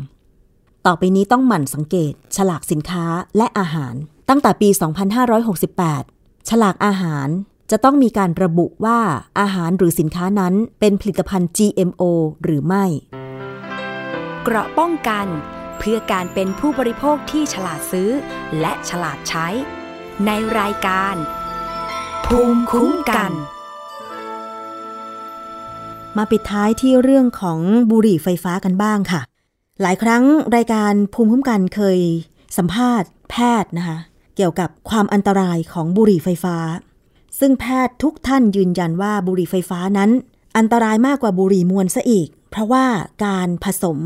ต่อไปนี้ต้องหมั่นสังเกต ฉลากสินค้าและอาหาร ตั้งแต่ปี 2568 ฉลากอาหาร จะต้องมีการระบุว่าอาหารหรือสินค้านั้นเป็นผลิตภัณฑ์ GMO หรือไม่ เกราะป้องกัน เพื่อการเป็นผู้บริโภคที่ฉลาดซื้อ และฉลาดใช้ ในรายการ ภูมิคุ้มกัน มาปิดท้ายที่เรื่องของบุหรี่ไฟฟ้ากันบ้างค่ะ หลายครั้งรายการภูมิคุ้มกันเคยสัมภาษณ์แพทย์นะคะ เกี่ยวกับความอันตรายของบุหรี่ไฟฟ้า ซึ่งแพทย์ทุกท่านยืนยันว่าบุหรี่ไฟฟ้านั้น อันตรายมากกว่าบุหรี่มวลซะอีก เพราะว่าการผสม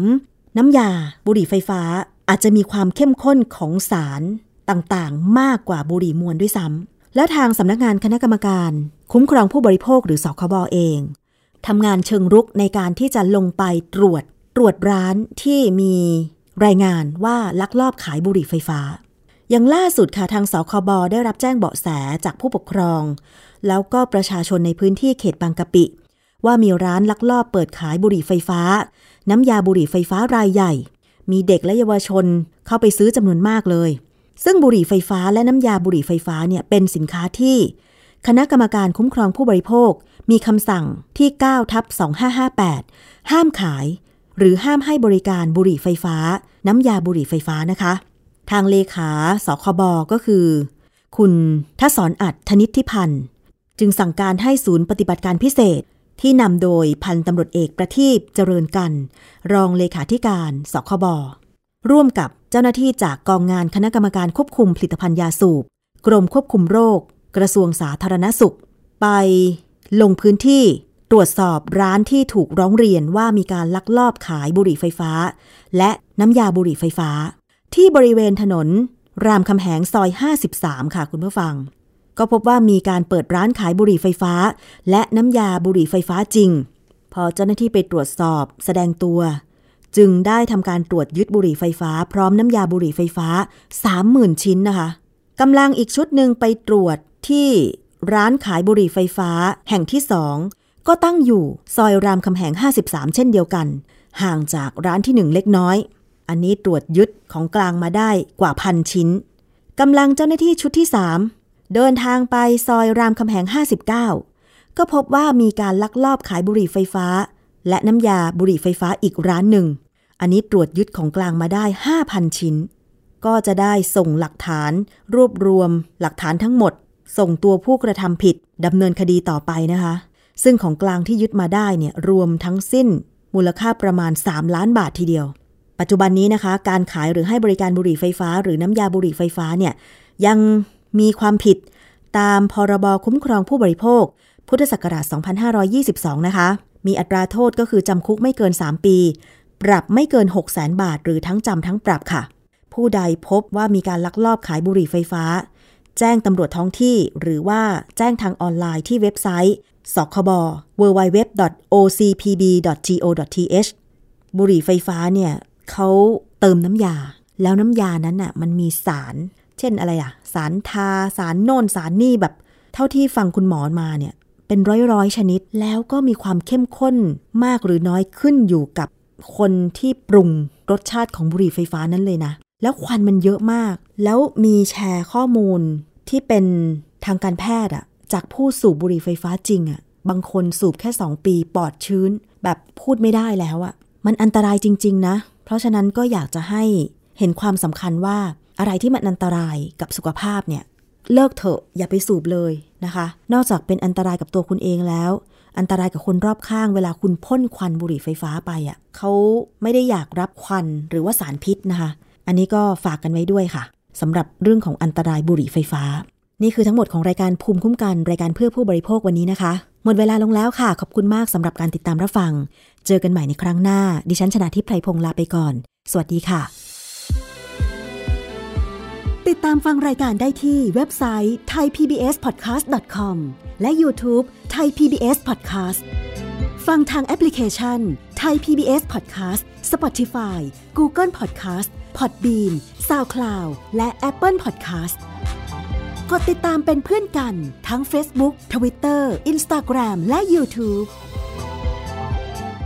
น้ำยาบุหรี่ไฟฟ้าอาจจะมีความเข้มข้นของสารต่างๆ มากกว่าบุหรี่มวลด้วยซ้ำและทางสำนักงานคณะกรรมการ คุ้มครองผู้บริโภคหรือสคบอเองทำงานเชิงรุกในการที่จะลงไปตรวจตรวจร้านที่มีรายงานว่าลักลอบขายบุหรี่ไฟฟ้า อย่างล่าสุดค่ะทางสคบได้รับแจ้งเบาะแสจากผู้ปกครอง แล้วก็ประชาชนในพื้นที่เขตบางกะปิ ว่ามีร้านลักลอบเปิดขายบุหรี่ไฟฟ้า น้ำยาบุหรี่ไฟฟ้ารายใหญ่ มีเด็กและเยาวชนเข้าไปซื้อจำนวนมากเลย ซึ่งบุหรี่ไฟฟ้าและน้ำยาบุหรี่ไฟฟ้าเนี่ยเป็นสินค้าที่ คณะกรรมการคุ้มครองผู้บริโภค มีคำสั่งที่9ทับ2558 ห้ามขาย หรือห้ามให้บริการบุหรี่ไฟฟ้า น้ำยาบุหรี่ไฟฟ้านะคะ ทางเลขาสคบก็คือ คุณธสรณ์อัฑฒ์ ธนิทธิพันธ์ จึงสั่งการให้ศูนย์ปฏิบัติการพิเศษที่นำโดยพันตำรวจเอกประทีปเจริญกัลป์ รองเลขาธิการสคบร่วมกับเจ้าหน้าที่จากกองงานคณะกรรมการควบคุมผลิตภัณฑ์ยาสูบ กรมควบคุมโรค กระทรวงสาธารณสุข ไปลงพื้นที่ตรวจสอบร้านที่ถูกร้องเรียนว่ามีการลักลอบขายบุหรี่ไฟฟ้า และน้ำยาบุหรี่ไฟฟ้า ที่บริเวณถนน รามคำแหงซอย 53 ค่ะคุณผู้ฟัง ก็พบว่ามีการเปิดร้านขายบุหรี่ไฟฟ้า และน้ำยาบุหรี่ไฟฟ้าจริง พอเจ้าหน้าที่ไปตรวจสอบ แสดงตัว จึงได้ทำการตรวจยึดบุหรี่ไฟฟ้า พร้อมน้ำยาบุหรี่ไฟฟ้า 30,000 ชิ้นนะคะกำลังอีกชุดหนึ่งไปตรวจที่ร้านขายบุหรี่ไฟฟ้า แห่งที่สองก็ตั้งอยู่ซอยรามคำแหง 53 เช่นเดียวกัน ห่างจากร้านที่หนึ่งเล็กน้อย อันนี้ตรวจยึดของกลางมาได้กว่าพันชิ้นกำลังเจ้าหน้าที่ชุดที่ 3 เดินทางไปซอยรามคำแหง 59 ก็พบว่ามีการลักลอบขายบุหรี่ไฟฟ้า และน้ำยาบุหรี่ไฟฟ้าอีกร้านหนึ่ง อันนี้ตรวจยึดของกลางมาได้ 5,000 ชิ้น ก็จะได้ส่งหลักฐาน รวบรวม หลักฐานทั้งหมด ส่งตัวผู้กระทำผิดดำเนินคดีต่อไปนะคะ ซึ่งของกลางที่ยึดมาได้เนี่ยรวมทั้งสิ้น มูลค่าประมาณ 3 ล้านบาททีเดียว ปัจจุบันนี้นะคะ การขายหรือให้บริการบุหรี่ไฟฟ้า หรือน้ำยาบุหรี่ไฟฟ้าเนี่ยยังมีความผิดตามพรบคุ้มครองผู้บริโภค พุทธศักราช 2522 นะคะ มีอัตราโทษก็คือจำคุกไม่เกิน 3 ปี ปรับไม่เกิน 6 0 0 0 0 0บาท หรือทั้งจำทั้งปรับค่ะ ผู้ใดพบว่ามีการลักลอบขายบุหรี่ไฟฟ้า แจ้งตำรวจท้องที่ หรือว่าแจ้งทางออนไลน์ที่เว็บไซต์สคบ www.ocpb.go.th บุหรี่ไฟฟ้าเนี่ย เขาเติมน้ำยา แล้วน้ำยานั้นน่ะมันมีสาร เช่นอะไรอะสารทา สารโน่นสารนี่แบบ เท่าที่ฟังคุณหมอมาเนี่ย เป็นร้อยร้อยชนิดแล้วก็มีความเข้มข้นมากหรือน้อยขึ้นอยู่กับคนที่ปรุงรสชาติของบุหรี่ไฟฟ้านั้นเลยนะ แล้วควันมันเยอะมาก แล้วมีแชร์ข้อมูลที่เป็นทางการแพทย์อะจากผู้สูบบุหรี่ไฟฟ้าจริงอะบางคนสูบแค่ 2 ปีปอดชื้น แบบพูดไม่ได้แล้วอะมันอันตรายจริง ๆ นะ เพราะฉะนั้นก็อยากจะให้เห็นความสำคัญว่าอะไรที่มันอันตรายกับสุขภาพเนี่ย เลิกเถอะอย่าไปสูบเลยนะคะ นอกจากเป็นอันตรายกับตัวคุณเองแล้ว อันตรายกับคนรอบข้างเวลาคุณพ่นควันบุหรี่ไฟฟ้าไปอะ่ะเขาไม่ได้อยากรับควันหรือว่าสารพิษนะคะ อันนี้ก็ฝากกันไว้ด้วยค่ะสำหรับเรื่องของอันตรายบุหรี่ไฟฟ้า นี่คือทั้งหมดของรายการภูมิคุ้มกันรายการเพื่อผู้บริโภควันนี้นะคะ หมดเวลาลงแล้วค่ะ ขอบคุณมากสำหรับการติดตามรับฟัง เจอกันใหม่ในครั้งหน้า ดิฉันชนะทิพไพรพงศ์ลาไปก่อน สวัสดีค่ะ ติดตามฟังรายการได้ที่เว็บไซต์ thaipbspodcast.com และ YouTube Thai PBS Podcast ฟังทางแอปพลิเคชัน Thai PBS Podcast Spotify Google Podcast Podbean SoundCloud และ Apple Podcast กดติดตามเป็นเพื่อนกันทั้ง Facebook Twitter Instagram และ YouTube